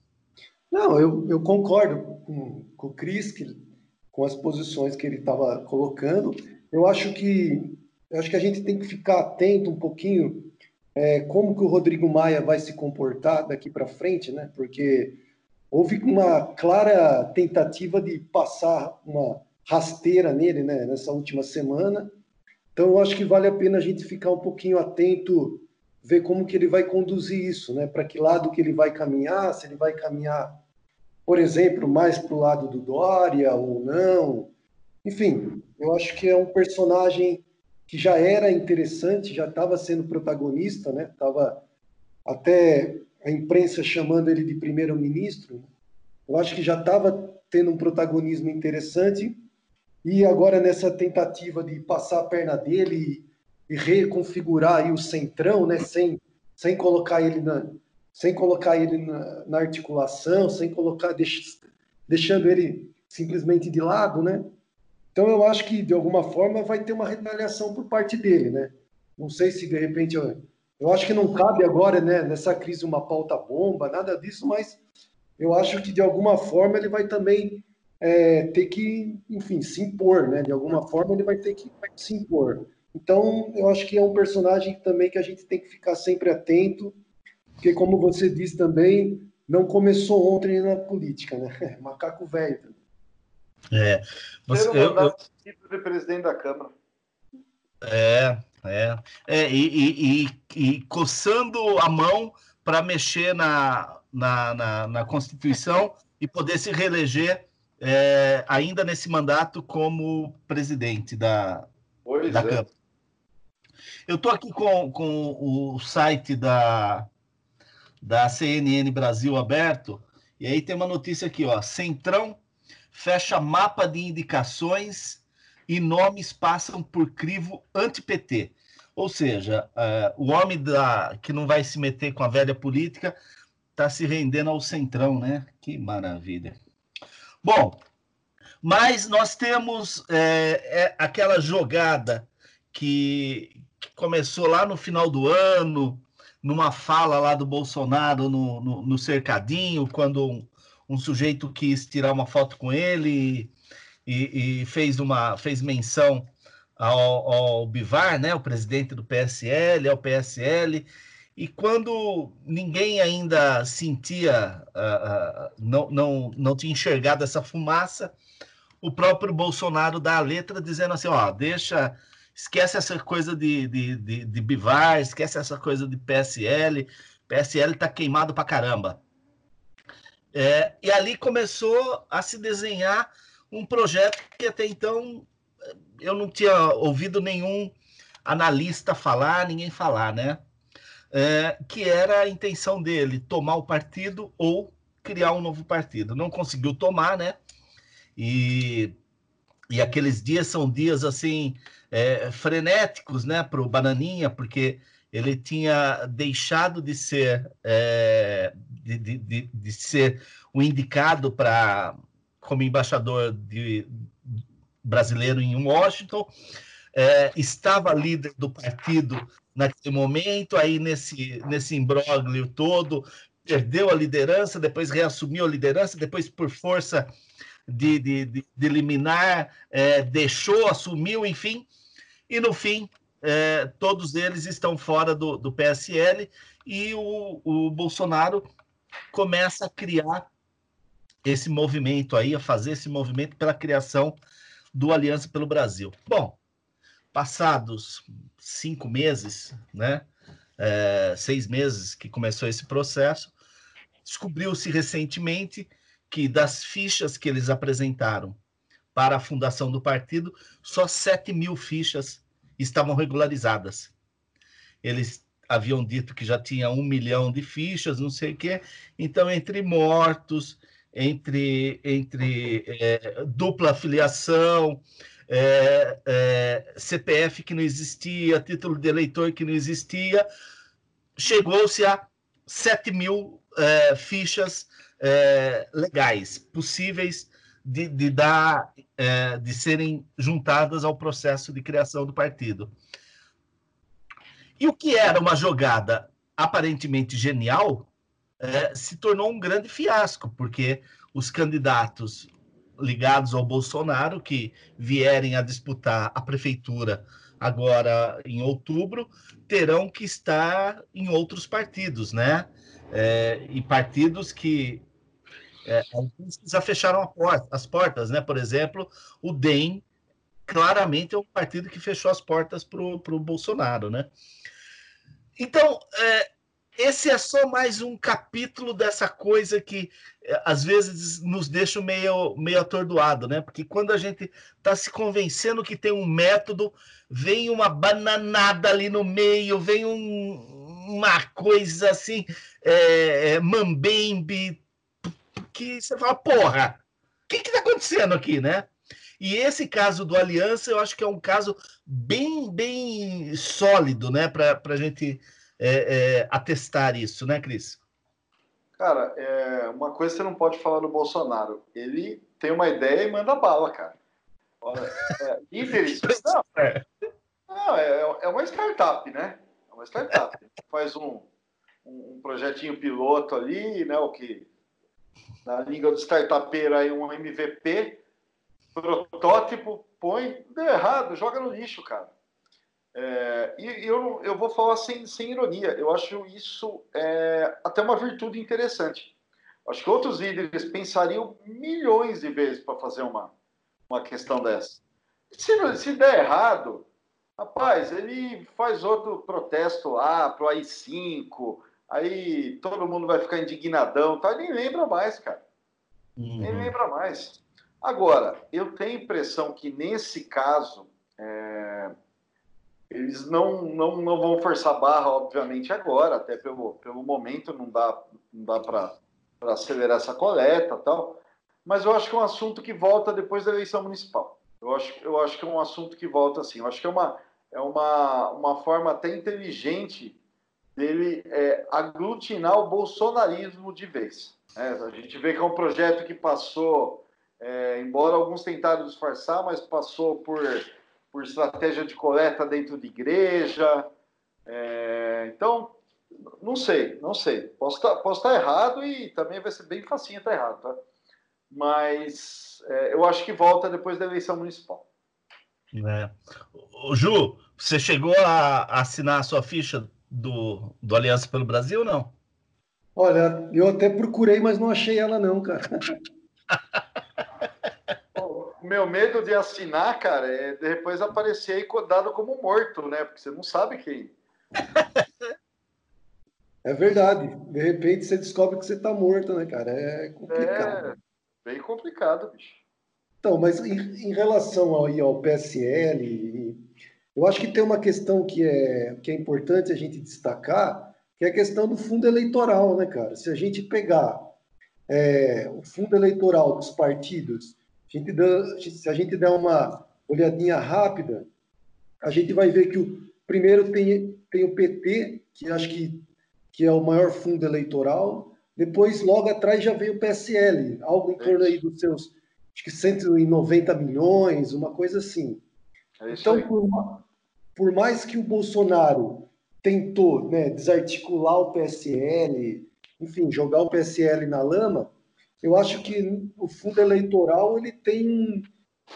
Não, eu, eu concordo com, com o Cris, com as posições que ele estava colocando. Eu acho que eu acho que a gente tem que ficar atento um pouquinho é, como que o Rodrigo Maia vai se comportar daqui para frente, né? Porque houve uma clara tentativa de passar uma rasteira nele, né? Nessa última semana então, eu acho que vale a pena a gente ficar um pouquinho atento, ver como que ele vai conduzir isso, né? Para que lado que ele vai caminhar, se ele vai caminhar, por exemplo, mais para o lado do Dória ou não. Enfim, eu acho que é um personagem que já era interessante, já estava sendo protagonista, né? Tava até a imprensa chamando ele de primeiro-ministro. Eu acho que já estava tendo um protagonismo interessante e agora nessa tentativa de passar a perna dele e, reconfigurar aí o centrão, né, sem, sem colocar ele na sem colocar ele na, na articulação, sem colocar deix, deixando ele simplesmente de lado, né? Então eu acho que de alguma forma vai ter uma retaliação por parte dele, né? Não sei se de repente eu, eu acho que não cabe agora, né, nessa crise uma pauta bomba, nada disso, mas eu acho que de alguma forma ele vai também é, ter que, enfim, se impor, né? De alguma forma ele vai ter que se impor. Então, eu acho que é um personagem também que a gente tem que ficar sempre atento, porque, como você disse também, não começou ontem na política, né? (laughs) Macaco velho. É. Você, eu, eu, de presidente da Câmara. É, é. é e, e, e, e coçando a mão para mexer na, na, na, na Constituição e poder se reeleger é, ainda nesse mandato como presidente da, pois da é. Câmara. Eu estou aqui com, com o site da, da CNN Brasil aberto, e aí tem uma notícia aqui, ó. Centrão fecha mapa de indicações e nomes passam por crivo anti-PT. Ou seja, uh, o homem da, que não vai se meter com a velha política está se rendendo ao centrão, né? Que maravilha. Bom, mas nós temos é, é, aquela jogada que, que, começou lá no final do ano, numa fala lá do Bolsonaro no, no, no cercadinho, quando um, um, sujeito quis tirar uma foto com ele e, e fez, uma, fez menção ao, ao Bivar, né, o presidente do PSL, ao PSL, e quando ninguém ainda sentia, uh, uh, não, não, não tinha enxergado essa fumaça, o próprio Bolsonaro dá a letra dizendo assim: ó, deixa, esquece essa coisa de, de, de, de Bivar, esquece essa coisa de PSL, PSL tá queimado pra caramba. É, e ali começou a se desenhar um projeto que até então eu não tinha ouvido nenhum analista falar, ninguém falar, né? É, que era a intenção dele tomar o partido ou criar um novo partido. Não conseguiu tomar, né? E, e aqueles dias são dias assim é, frenéticos, né, para o Bananinha, porque ele tinha deixado de ser é, de, de, de, ser o indicado para como embaixador de, brasileiro em Washington, é, estava líder do partido naquele momento, aí nesse, nesse imbróglio todo, perdeu a liderança, depois reassumiu a liderança, depois, por força de, de, de, de é, deixou, assumiu, enfim, e no fim, é, todos eles estão fora do, do PSL e o, o Bolsonaro começa a criar esse movimento aí, a fazer esse movimento pela criação do Aliança pelo Brasil. Bom, passados cinco meses, né, é, seis meses que começou esse processo, descobriu-se recentemente que das fichas que eles apresentaram para a fundação do partido, só 7 mil fichas estavam regularizadas. Eles haviam dito que já tinha um milhão de fichas, não sei o quê. Então, entre mortos, entre, entre é, dupla filiação, é, é, CPF que não existia, título de eleitor que não existia, chegou-se a 7 mil é, fichas é, legais, possíveis de, de dar, é, de serem juntadas ao processo de criação do partido. E o que era uma jogada aparentemente genial é, se tornou um grande fiasco, porque os candidatos ligados ao Bolsonaro que vierem a disputar a prefeitura agora em outubro terão que estar em outros partidos, né? É, e partidos que é, já fecharam porta, as portas, né? Por exemplo, o DEM claramente é um partido que fechou as portas para o Bolsonaro, né? Então, é, esse é só mais um capítulo dessa coisa que é, às vezes nos deixa meio, meio atordoado, né? Porque quando a gente está se convencendo que tem um método, vem uma bananada ali no meio, vem um, uma coisa assim, é, é mambembe, que você fala, porra, o que está acontecendo aqui, né? E esse caso do Aliança, eu acho que é um caso bem, bem sólido, né, para a gente é, é, atestar isso, né, Cris? Cara, é, uma coisa você não pode falar do Bolsonaro. Ele tem uma ideia e manda bala, cara. Olha, é, (laughs) líderes. Não, é. não, é, é uma startup, né? É uma startup. (laughs) Faz um, um projetinho piloto ali, né? O que na língua do startupeiro aí um MVP, protótipo, põe, deu errado, joga no lixo, cara. É, e eu, eu vou falar sem, sem ironia, eu acho isso é, até uma virtude interessante. Acho que outros líderes pensariam milhões de vezes para fazer uma, uma questão dessa. Se, se der errado, rapaz, ele faz outro protesto lá pro AI-5, aí todo mundo vai ficar indignadão, tá? nem lembra mais, cara. Uhum. Nem lembra mais. Agora, eu tenho a impressão que nesse caso é, eles não, não, não vão forçar barra, obviamente, agora, até pelo, pelo momento não dá, não dá para acelerar essa coleta tal. Mas eu acho que é um assunto que volta depois da eleição municipal. Eu acho, eu acho que é um assunto que volta assim. Eu acho que é uma, é uma, uma forma até inteligente dele é, aglutinar o bolsonarismo de vez. É, a gente vê que é um projeto que passou, é, embora alguns tentaram disfarçar, mas passou por, por estratégia de coleta dentro de igreja. É, então, não sei, não sei. Posso estar, tá, posso estar tá errado e também vai ser bem facinho estar errado, tá? Mas é, eu acho que volta depois da eleição municipal. É. Ju, você chegou a assinar a sua ficha do, do Aliança pelo Brasil ou não? Olha, eu até procurei, mas não achei ela não, cara. (laughs) O meu medo de assinar, cara, é depois aparecer aí dado como morto, né? Porque você não sabe quem. É verdade. De repente você descobre que você tá morto, né, cara? É complicado. É, bem complicado, bicho. Então, mas em, em relação ao, ao PSL, eu acho que tem uma questão que é, que é importante a gente destacar, que é a questão do fundo eleitoral, né, cara? Se a gente pegar é, o fundo eleitoral dos partidos, a gente dá, se a gente der uma olhadinha rápida, a gente vai ver que o primeiro tem, tem o PT, que acho que, que é o maior fundo eleitoral, depois, logo atrás, já veio o PSL, algo em torno aí dos seus, acho que 190 milhões, uma coisa assim. É então, por, por mais que o Bolsonaro tentou né, desarticular o PSL, enfim, jogar o PSL na lama, eu acho que o fundo eleitoral ele tem,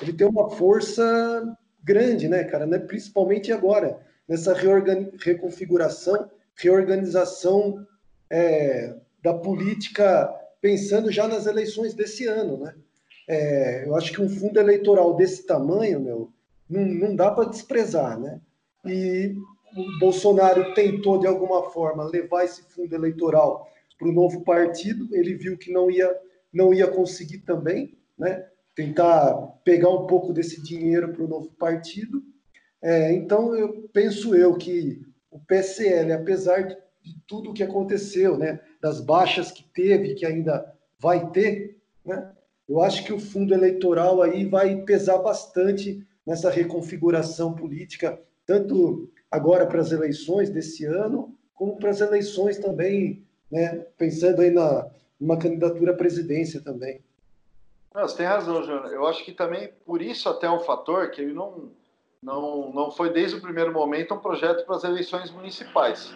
ele tem uma força grande, né, cara? Né? Principalmente agora, nessa reconfiguração, reorganização é, da política, pensando já nas eleições desse ano, né? É, eu acho que um fundo eleitoral desse tamanho, meu, não, não dá para desprezar, né? E o Bolsonaro tentou, de alguma forma, levar esse fundo eleitoral para o novo partido, ele viu que não ia, não ia conseguir também, né? tentar pegar um pouco desse dinheiro para o novo partido. É, então, eu penso eu que o PSL, apesar de, de tudo o que aconteceu, né, das baixas que teve, que ainda vai ter, né, eu acho que o fundo eleitoral aí vai pesar bastante nessa reconfiguração política, tanto agora para as eleições desse ano, como para as eleições também, né, pensando aí na uma candidatura à presidência também. Não, você tem razão, Júnior. Eu acho que também, por isso até é um fator que ele não, não, não foi desde o primeiro momento um projeto para as eleições municipais.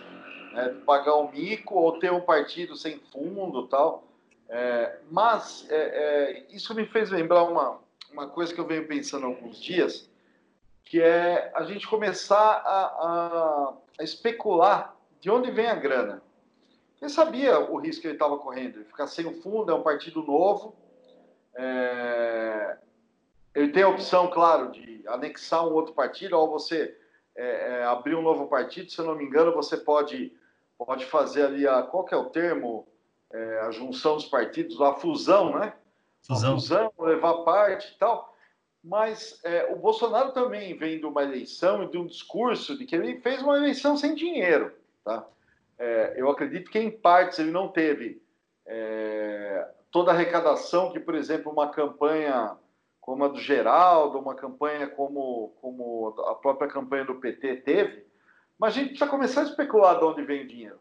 Né? Pagar um mico ou ter um partido sem fundo tal. É, mas é, é, isso me fez lembrar uma, uma coisa que eu venho pensando há alguns dias, que é a gente começar a, a, a especular de onde vem a grana. Ele sabia o risco que ele estava correndo, ficar sem o fundo, é um partido novo, é, ele tem a opção, claro, de anexar um outro partido, ou você é, é, abrir um novo partido, se eu não me engano, você pode, pode fazer ali a. Qual que é o termo? É, a junção dos partidos, a fusão, né? Fusão. A fusão, levar parte e tal. Mas é, o Bolsonaro também vem de uma eleição e de um discurso de que ele fez uma eleição sem dinheiro. Tá? É, eu acredito que, em partes, ele não teve é, toda a arrecadação que, por exemplo, uma campanha como a do Geraldo, uma campanha como, como a própria campanha do PT teve, mas a gente precisa começar a especular de onde vem o dinheiro.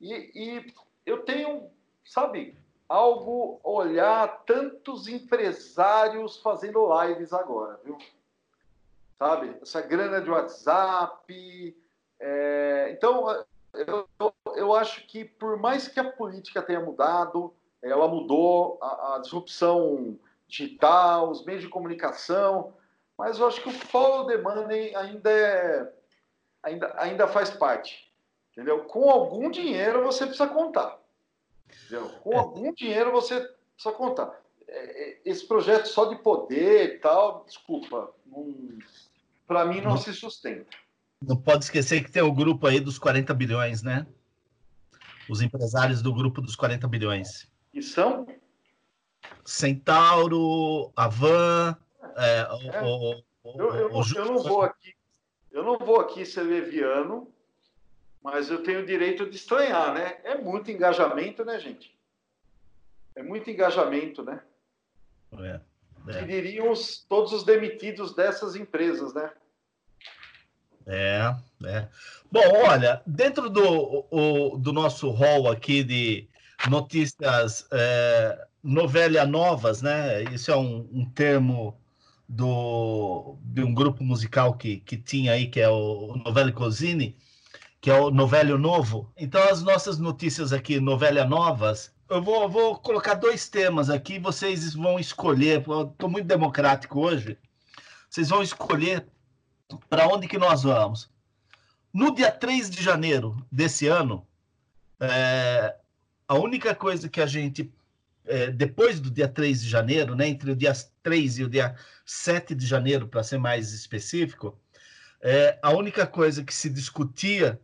E, e eu tenho, sabe, algo olhar tantos empresários fazendo lives agora, viu? Sabe, essa grana de WhatsApp. É... Então, eu, eu, acho que por mais que a política tenha mudado, ela mudou a, a disrupção digital, os meios de comunicação, mas eu acho que o follow the money ainda, é, ainda, ainda faz parte. Entendeu? Com algum dinheiro você precisa contar. Entendeu? Com é. algum dinheiro você precisa contar. É, é, esse projeto só de poder e tal, desculpa, para mim não se sustenta. Não pode esquecer que tem o grupo aí dos 40 bilhões, né? Os empresários do grupo dos 40 bilhões. E são? Centauro, Avan. É, é. O, o, eu, eu, o, eu, não vou aqui, eu não vou aqui ser leviano, mas eu tenho o direito de estranhar, né? É muito engajamento, né, gente? É muito engajamento, né? É, é. Que diriam os, todos os demitidos dessas empresas, né? É, é. Bom, olha, dentro do, o, do nosso hall aqui de notícias é, novelia novas, né? Isso é um, um, termo do, de um grupo musical que, que tinha aí, que é o Novelli Cosini, que é o Novelio Novo. Então, as nossas notícias aqui, novelia novas, eu vou, vou colocar dois temas aqui, vocês vão escolher, estou muito democrático hoje, vocês vão escolher para onde que nós vamos. No dia 3 de janeiro desse ano, é, a única coisa que a gente, é, depois do dia 3 de janeiro, né, entre o dia 3 e o dia 7 de janeiro, para ser mais específico, é, a única coisa que se discutia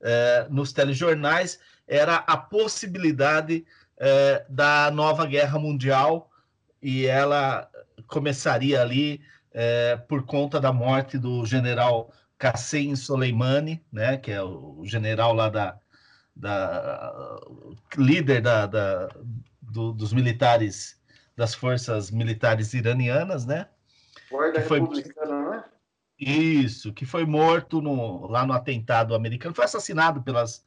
é, nos telejornais era a possibilidade é, da nova guerra mundial e ela começaria ali é, por conta da morte do general Qassem Soleimani, né, que é o general lá da, da líder da, da do, dos militares das forças militares iranianas, né? Guarda que foi, republicana, né? Isso, que foi morto no, lá no atentado americano, foi assassinado pelas,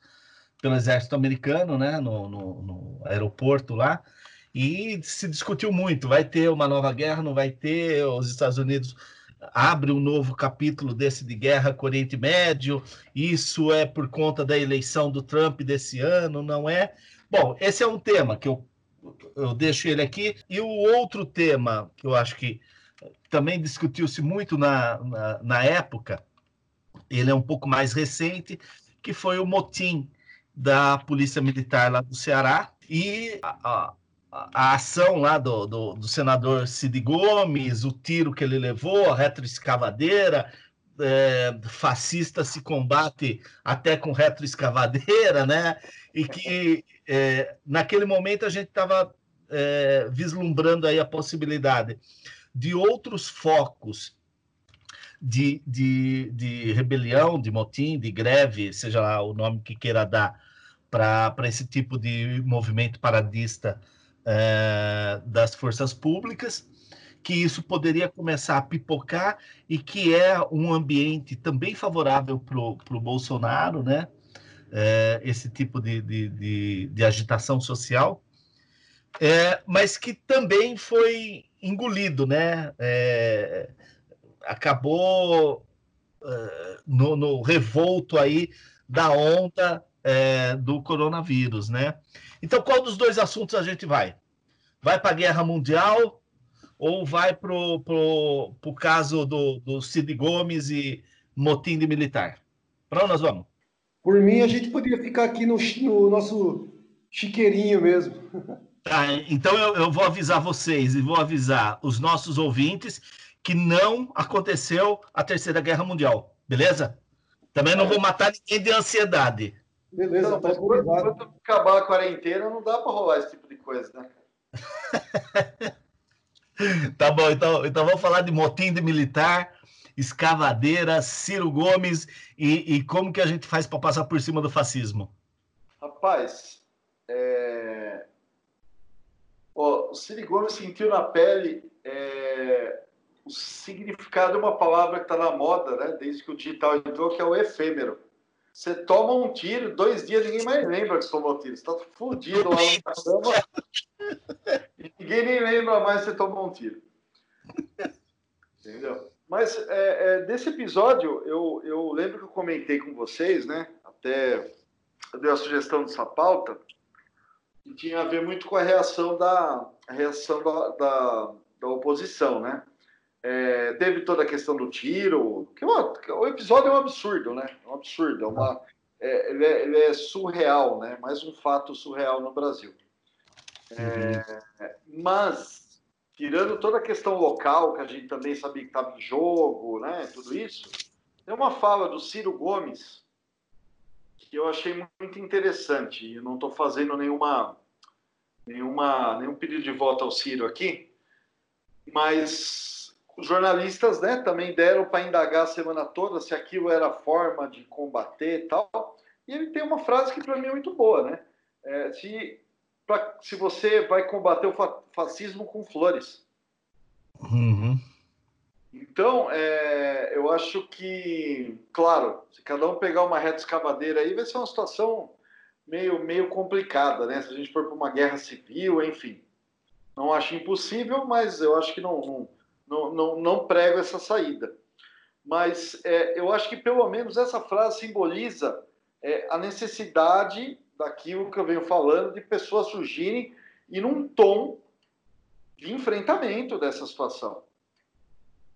pelo exército americano, né? No, no, no aeroporto lá. E se discutiu muito: vai ter uma nova guerra, não vai ter? Os Estados Unidos abre um novo capítulo desse de guerra com o Oriente Médio. Isso é por conta da eleição do Trump desse ano, não é? Bom, esse é um tema que eu, eu deixo ele aqui. E o outro tema que eu acho que também discutiu-se muito na, na, na, época, ele é um pouco mais recente, que foi o motim da Polícia Militar lá do Ceará e a, a ação lá do, do, do, senador Cid Gomes, o tiro que ele levou, a retroescavadeira, é, fascista se combate até com retroescavadeira, né? E que é, naquele momento a gente estava é, vislumbrando aí a possibilidade de outros focos de, de, de rebelião, de motim, de greve, seja lá o nome que queira dar para esse tipo de movimento paradista é, das forças públicas, que isso poderia começar a pipocar e que é um ambiente também favorável para o Bolsonaro, né? É, esse tipo de, de, de, de agitação social, é, mas que também foi engolido, né? É, acabou no, no, revolto aí da onda do coronavírus, né? Então, qual dos dois assuntos a gente vai? Vai para a guerra mundial ou vai para o caso do, do Cid Gomes e motim de militar? Para onde nós vamos? Por mim, a gente poderia ficar aqui no, no nosso chiqueirinho mesmo. Tá, então eu, eu vou avisar vocês e vou avisar os nossos ouvintes que não aconteceu a Terceira Guerra Mundial, beleza? Também não vou matar ninguém de ansiedade. Beleza, então, tá quando, quando acabar a quarentena, não dá para rolar esse tipo de coisa, né? (laughs) tá bom, então, então vamos falar de motim de militar, escavadeira, Ciro Gomes e, e como que a gente faz para passar por cima do fascismo? Rapaz, é... o Ciro Gomes sentiu na pele é... o significado de uma palavra que está na moda, né? Desde que o digital entrou, que é o efêmero. Você toma um tiro, dois dias ninguém mais lembra que tomou tiro. Você está fudido lá na cama ninguém nem lembra mais que você tomou um tiro. Entendeu? Mas é, é, desse episódio, eu, eu lembro que eu comentei com vocês, né? Até eu dei a sugestão dessa pauta, que tinha a ver muito com a reação da, a reação da, da, da oposição, né? É, teve toda a questão do tiro, que, ó, é o episódio é um absurdo, né? É um absurdo, é uma, é, ele, é, ele, é, surreal, né? Mais um fato surreal no Brasil. É, mas, tirando toda a questão local, que a gente também sabia que estava em jogo, né? Tudo isso, tem uma fala do Ciro Gomes que eu achei muito interessante. Não estou fazendo nenhuma, nenhuma, nenhum pedido de voto ao Ciro aqui, mas os jornalistas né, também deram para indagar a semana toda se aquilo era forma de combater e tal. E ele tem uma frase que para mim é muito boa, né? É, se, pra, se você vai combater o fascismo com flores. Uhum. Então, é, eu acho que, claro, se cada um pegar uma reta escavadeira aí, vai ser uma situação meio, meio complicada, né? Se a gente for para uma guerra civil, enfim. Não acho impossível, mas eu acho que não, não não, não, não prego essa saída. Mas é, eu acho que pelo menos essa frase simboliza é, a necessidade daquilo que eu venho falando, de pessoas surgirem e num tom de enfrentamento dessa situação.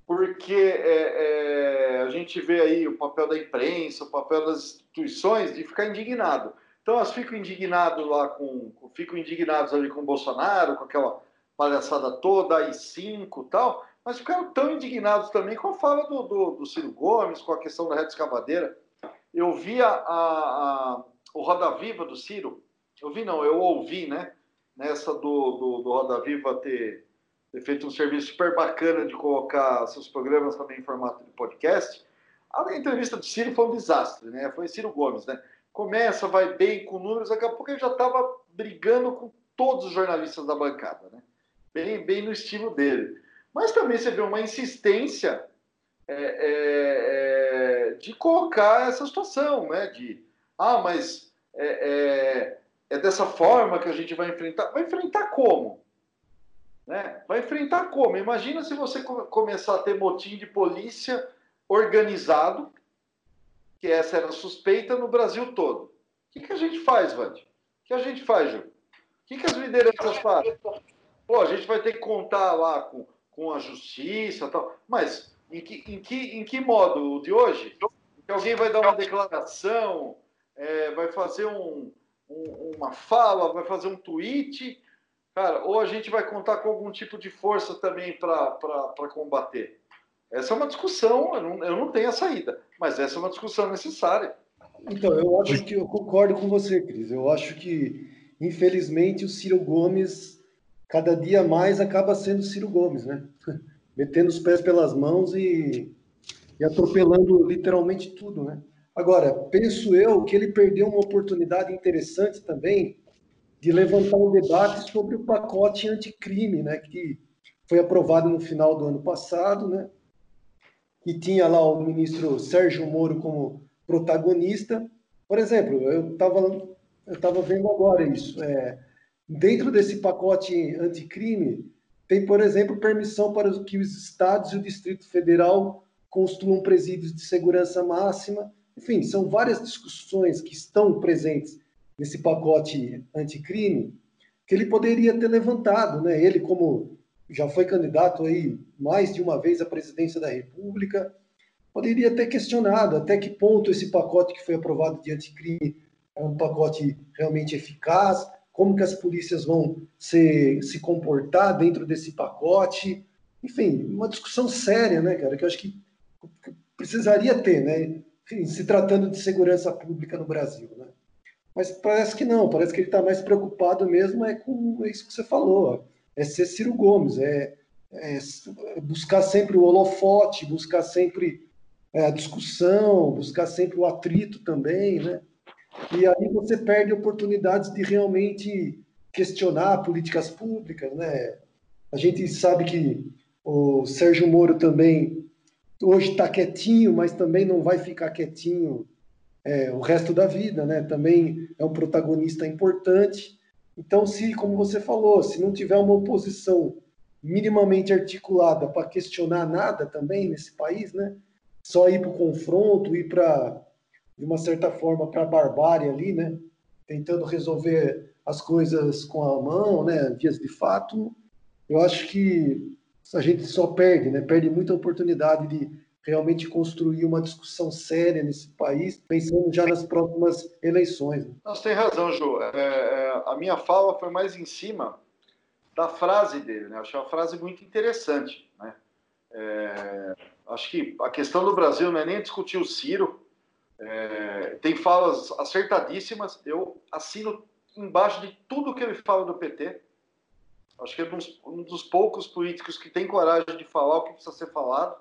Porque é, é, a gente vê aí o papel da imprensa, o papel das instituições de ficar indignado. Então elas ficam indignados lá com, ficam indignados ali com o Bolsonaro, com aquela palhaçada toda, aí cinco tal, mas ficaram tão indignados também com a fala do, do, do Ciro Gomes, com a questão da reta escavadeira. Eu vi a, a, a, o Roda Viva do Ciro, eu vi não, eu ouvi, né? Nessa do, do, do Roda Viva ter, ter feito um serviço super bacana de colocar seus programas também em formato de podcast. A entrevista do Ciro foi um desastre, né? Foi Ciro Gomes, né? Começa, vai bem com números, daqui a pouco ele já estava brigando com todos os jornalistas da bancada, né? Bem, bem no estilo dele. Mas também você vê uma insistência é, é, é, de colocar essa situação, né? De, ah, mas é, é, é, dessa forma que a gente vai enfrentar. Vai enfrentar como? Né? Vai enfrentar como? Imagina se você começar a ter motim de polícia organizado, que essa era suspeita no Brasil todo. O que, que a gente faz, Vande? que a gente faz, Ju? O que, que as lideranças fazem? Pô, a gente vai ter que contar lá com, com a justiça tal. Mas em que, em que, em que modo? O de hoje? Que alguém vai dar uma declaração, é, vai fazer um, um, uma fala, vai fazer um tweet, cara, ou a gente vai contar com algum tipo de força também para combater? Essa é uma discussão, eu não, eu não tenho a saída, mas essa é uma discussão necessária. Então, eu acho que eu concordo com você, Cris. Eu acho que, infelizmente, o Ciro Gomes, cada dia mais, acaba sendo Ciro Gomes, né? (laughs) Metendo os pés pelas mãos e, e atropelando literalmente tudo, né? Agora, penso eu que ele perdeu uma oportunidade interessante também de levantar um debate sobre o pacote anticrime, né? Que foi aprovado no final do ano passado, né? Que tinha lá o ministro Sérgio Moro como protagonista. Por exemplo, eu estava eu tava vendo agora isso. É, dentro desse pacote anticrime, tem, por exemplo, permissão para que os estados e o Distrito Federal construam presídios de segurança máxima. Enfim, são várias discussões que estão presentes nesse pacote anticrime que ele poderia ter levantado, né? Ele como já foi candidato aí mais de uma vez à presidência da República, poderia ter questionado até que ponto esse pacote que foi aprovado de anticrime é um pacote realmente eficaz, como que as polícias vão se, se comportar dentro desse pacote. Enfim, uma discussão séria, né, cara, que eu acho que precisaria ter, né, enfim, se tratando de segurança pública no Brasil, né. Mas parece que não, parece que ele está mais preocupado mesmo é com isso que você falou, é ser Ciro Gomes, é, é buscar sempre o holofote, buscar sempre é, a discussão, buscar sempre o atrito também, né? E aí você perde oportunidades de realmente questionar políticas públicas, né? A gente sabe que o Sérgio Moro também hoje está quietinho, mas também não vai ficar quietinho é, o resto da vida, né? Também é um protagonista importante. Então, se, como você falou, se não tiver uma oposição minimamente articulada para questionar nada também nesse país, né? só ir para o confronto, ir para, de uma certa forma, para a barbárie ali, né? Tentando resolver as coisas com a mão, né? Dias de fato, eu acho que a gente só perde, né? Perde muita oportunidade de realmente construir uma discussão séria nesse país, pensando já nas próximas eleições. Né? Você tem razão, Ju. É, é, a minha fala foi mais em cima da frase dele, né? Eu achei uma frase muito interessante, né? É, acho que a questão do Brasil não é nem discutir o Ciro. É, tem falas acertadíssimas. Eu assino embaixo de tudo que ele fala do PT. Acho que é um dos, um dos poucos políticos que tem coragem de falar o que precisa ser falado.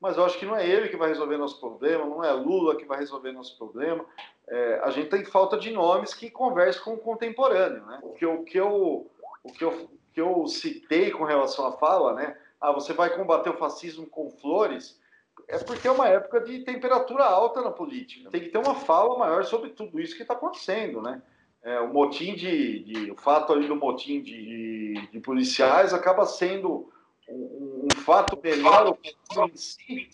Mas eu acho que não é ele que vai resolver nosso problema, não é Lula que vai resolver nosso problema. É, a gente tem falta de nomes que conversem com o contemporâneo. Né? O, que eu, o, que eu, o que eu, que eu citei com relação à fala, né? ah, você vai combater o fascismo com flores, é porque é uma época de temperatura alta na política. Tem que ter uma fala maior sobre tudo isso que está acontecendo, né? É, o motim de, de, o fato ali do motim de, de policiais acaba sendo um, um fato menor em si,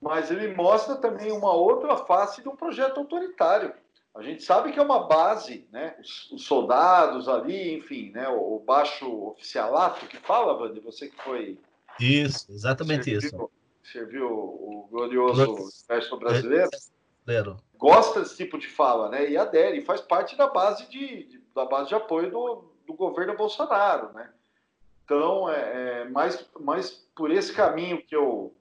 mas ele mostra também uma outra face de um projeto autoritário. A gente sabe que é uma base, né? Os, os soldados ali, enfim, né? O, o, baixo oficialato que fala, Wander, você que foi isso, exatamente serviu, isso. Serviu o glorioso exército brasileiro. brasileiro. Gosta desse tipo de fala, né? E adere, faz parte da base de, da base de apoio do, do governo Bolsonaro, né? Então, é, é mais, mais por esse caminho que eu,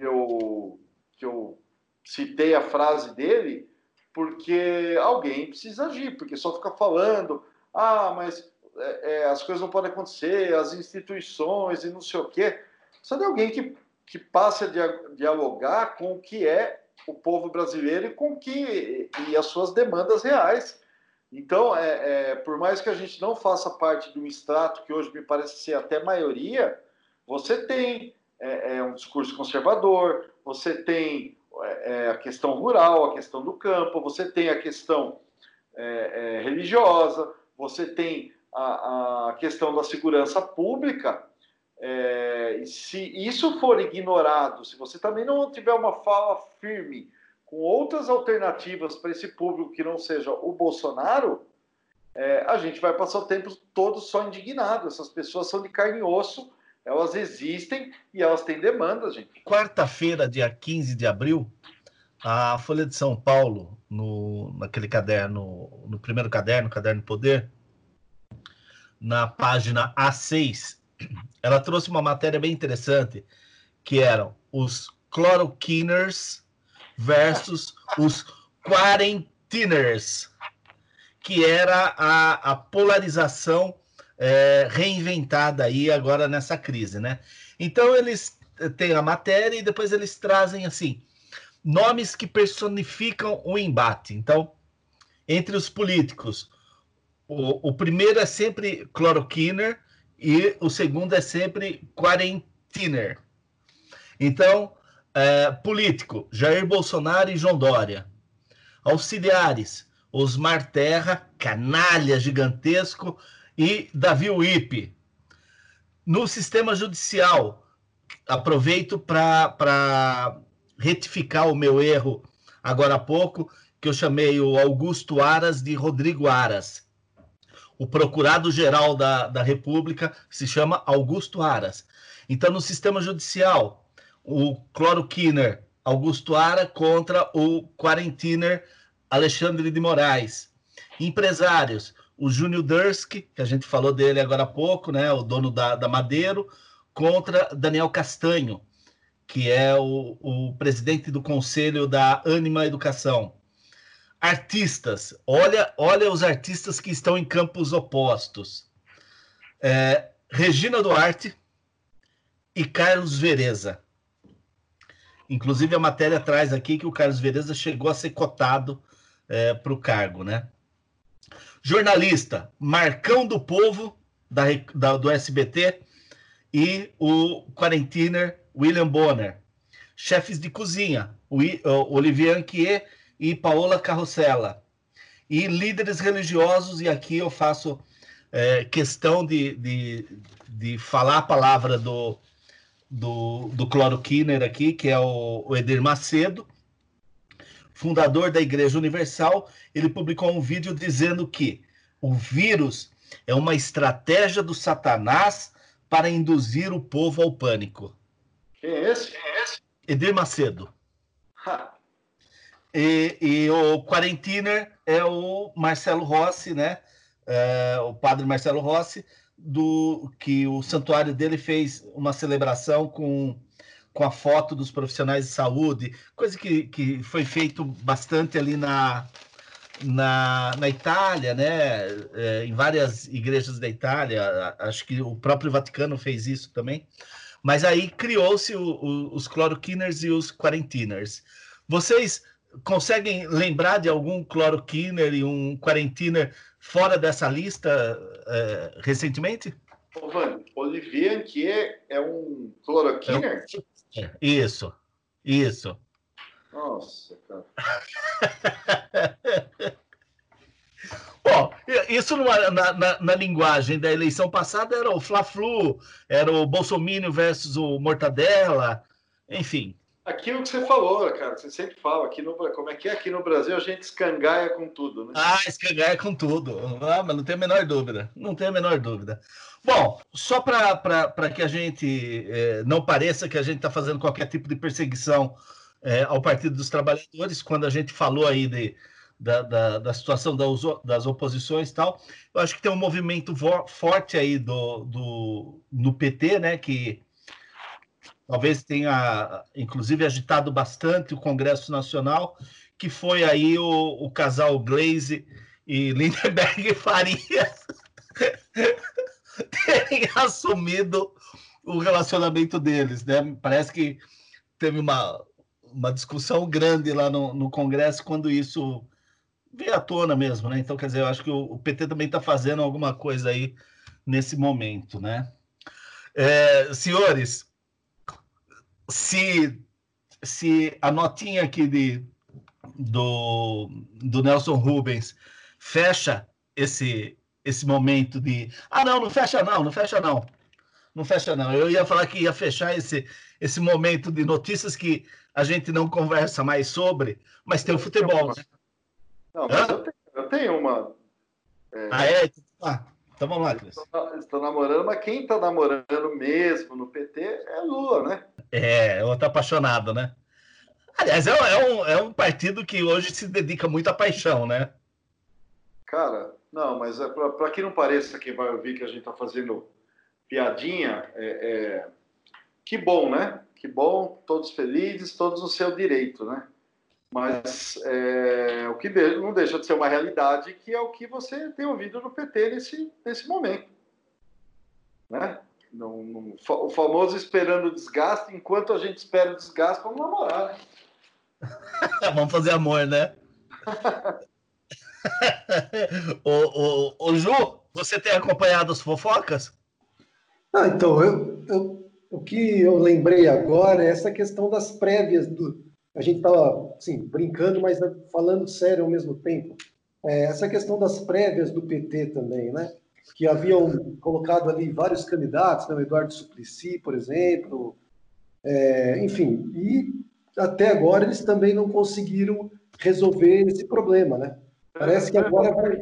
eu, que eu citei a frase dele, porque alguém precisa agir, porque só fica falando, ah, mas é, é, as coisas não podem acontecer, as instituições e não sei o quê. Precisa de alguém que, que passe a dialogar com o que é o povo brasileiro e com que e as suas demandas reais. Então, é, é, por mais que a gente não faça parte de um extrato que hoje me parece ser até maioria, você tem é, é um discurso conservador, você tem é, a questão rural, a questão do campo, você tem a questão religiosa, você tem a, a questão da segurança pública, é, se isso for ignorado, se você também não tiver uma fala firme com outras alternativas para esse público que não seja o Bolsonaro, é, a gente vai passar o tempo todo só indignado. Essas pessoas são de carne e osso, elas existem e elas têm demanda, gente. Quarta-feira, dia 15 de abril, a Folha de São Paulo, no, naquele caderno, no primeiro caderno, Caderno Poder, na página A6, ela trouxe uma matéria bem interessante, que eram os cloroquiners versus os quarentiners, que era a, a polarização é, reinventada aí agora nessa crise, né? Então eles têm a matéria e depois eles trazem assim nomes que personificam o embate. Então, entre os políticos, o, o primeiro é sempre cloroquiner e o segundo é sempre quarentiner. Então, é, político, Jair Bolsonaro e João Dória. Auxiliares, Osmar Terra, canalha gigantesco, e Davi Uip. No sistema judicial, aproveito para retificar o meu erro agora há pouco, que eu chamei o Augusto Aras de Rodrigo Aras. O procurado-geral da, da República se chama Augusto Aras. Então, no sistema judicial, o cloroquiner Augusto Ara contra o quarentiner Alexandre de Moraes. Empresários, o Júnior Dursk, que a gente falou dele agora há pouco, né, o dono da, da Madeiro, contra Daniel Castanho, que é o, o presidente do conselho da Anima Educação. Artistas, olha, olha os artistas que estão em campos opostos. É, Regina Duarte e Carlos Vereza. Inclusive, a matéria traz aqui que o Carlos Vereza chegou a ser cotado é, para o cargo, né? Jornalista, Marcão do Povo, da, da, do SBT, e o quarentiner William Bonner. Chefes de cozinha, o, o Olivier Anquier e Paola Carrossela. E líderes religiosos, e aqui eu faço é, questão de, de, de falar a palavra do, do, do cloroquiner aqui, que é o, o Edir Macedo, fundador da Igreja Universal, ele publicou um vídeo dizendo que o vírus é uma estratégia do Satanás para induzir o povo ao pânico. Quem é esse? Quem é esse? Edir Macedo. E, e, o quarentiner é o Marcelo Rossi, né? É, o padre Marcelo Rossi, do que o santuário dele fez uma celebração com, com a foto dos profissionais de saúde, coisa que, que foi feito bastante ali na, na, na Itália, né? É, em várias igrejas da Itália, acho que o próprio Vaticano fez isso também. Mas aí criou-se os cloroquiners e os quarentiners. Vocês conseguem lembrar de algum cloroquiner e um quarentiner fora dessa lista é, recentemente? Ô, Van, Olivier Anquier é um cloroquiner? É, isso, isso. Nossa, cara. (laughs) Bom, isso numa, na, na, na, linguagem da eleição passada era o Fla-Flu, era o Bolsonaro versus o Mortadela, enfim aquilo que você falou, cara, você sempre fala, aqui no, como é que é aqui no Brasil, a gente escangaia com tudo, né? Ah, escangaia com tudo. Ah, mas não tem a menor dúvida, não tem a menor dúvida. Bom, só para que a gente é, não pareça que a gente está fazendo qualquer tipo de perseguição é, ao Partido dos Trabalhadores, quando a gente falou aí de, da, da, da situação das, das oposições e tal, eu acho que tem um movimento forte aí do, do, no PT, né, que talvez tenha, inclusive, agitado bastante o Congresso Nacional, que foi aí o, o casal Glaze e Lindenberg (laughs) Farias (laughs) terem assumido o relacionamento deles, né? Parece que teve uma, uma discussão grande lá no, no Congresso quando isso veio à tona mesmo, né? Então, quer dizer, eu acho que o, o PT também está fazendo alguma coisa aí nesse momento, né? É, senhores, se, se a notinha aqui de, do, do Nelson Rubens fecha esse, esse momento de. Ah, não, não fecha não, não fecha não. Não fecha não. Eu ia falar que ia fechar esse, esse momento de notícias que a gente não conversa mais sobre, mas tem o futebol, né? Não, mas eu tenho, eu tenho, uma. É... Ah, é? Ah, então vamos lá, Cris. Estão namorando, mas quem está namorando mesmo no PT é Lula, né? É, outro apaixonado, né? Aliás, é, é, um, é um partido que hoje se dedica muito à paixão, né? Cara, não, mas é para que não pareça que vai ouvir que a gente está fazendo piadinha, é, é, que bom, né? Que bom, todos felizes, todos no seu direito, né? Mas é, o que não deixa de ser uma realidade que é o que você tem ouvido no PT nesse, nesse momento. Né? Não, não, o famoso esperando o desgaste, enquanto a gente espera o desgaste, vamos namorar. Né? (laughs) vamos fazer amor, né? ô, ô, ô, Ju, você tem acompanhado as fofocas? Ah, então, eu, eu, o que eu lembrei agora é essa questão das prévias do. A gente estava assim, brincando, mas falando sério ao mesmo tempo. É, essa questão das prévias do PT também, né? Que haviam colocado ali vários candidatos, né? o Eduardo Suplicy, por exemplo. É, enfim, e até agora eles também não conseguiram resolver esse problema, né? Parece que agora vai.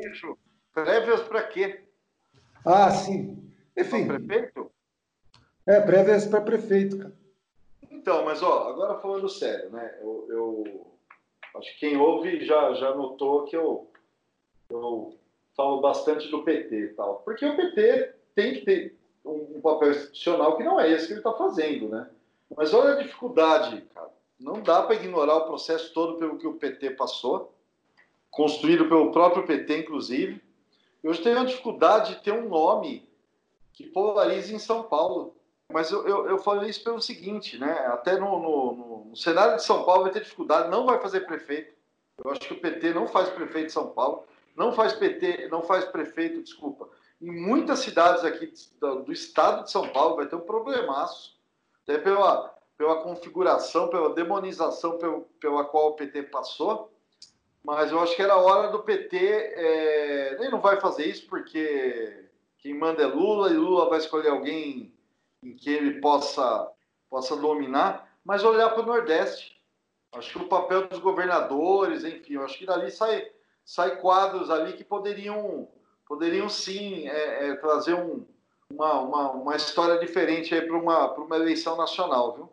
Prévias para quê? Ah, sim. Enfim. Para prefeito? É, prévias para prefeito, cara. Então, mas ó, agora falando sério, né? Eu, eu acho que quem ouve já, já notou que eu, eu falo bastante do PT e tal. Porque o PT tem que ter um, um papel institucional que não é esse que ele está fazendo, né? Mas olha a dificuldade, cara. Não dá para ignorar o processo todo pelo que o PT passou construído pelo próprio PT, inclusive. Eu tenho uma dificuldade de ter um nome que polarize em São Paulo. Mas eu, eu, eu falei isso pelo seguinte, né? Até no, no, no, cenário de São Paulo vai ter dificuldade, não vai fazer prefeito. Eu acho que o PT não faz prefeito de São Paulo, não faz PT, não faz prefeito, desculpa. Em muitas cidades aqui do, do estado de São Paulo vai ter um problemaço. Até pela, pela configuração, pela demonização pelo, pela qual o PT passou mas eu acho que era hora do PT. É... Ele não vai fazer isso porque quem manda é Lula e Lula vai escolher alguém em que ele possa, possa dominar, mas olhar para o Nordeste. Acho que o papel dos governadores, enfim, acho que dali sai, sai quadros ali que poderiam, poderiam sim é, é, trazer um, uma, uma, uma história diferente para uma, uma eleição nacional, viu?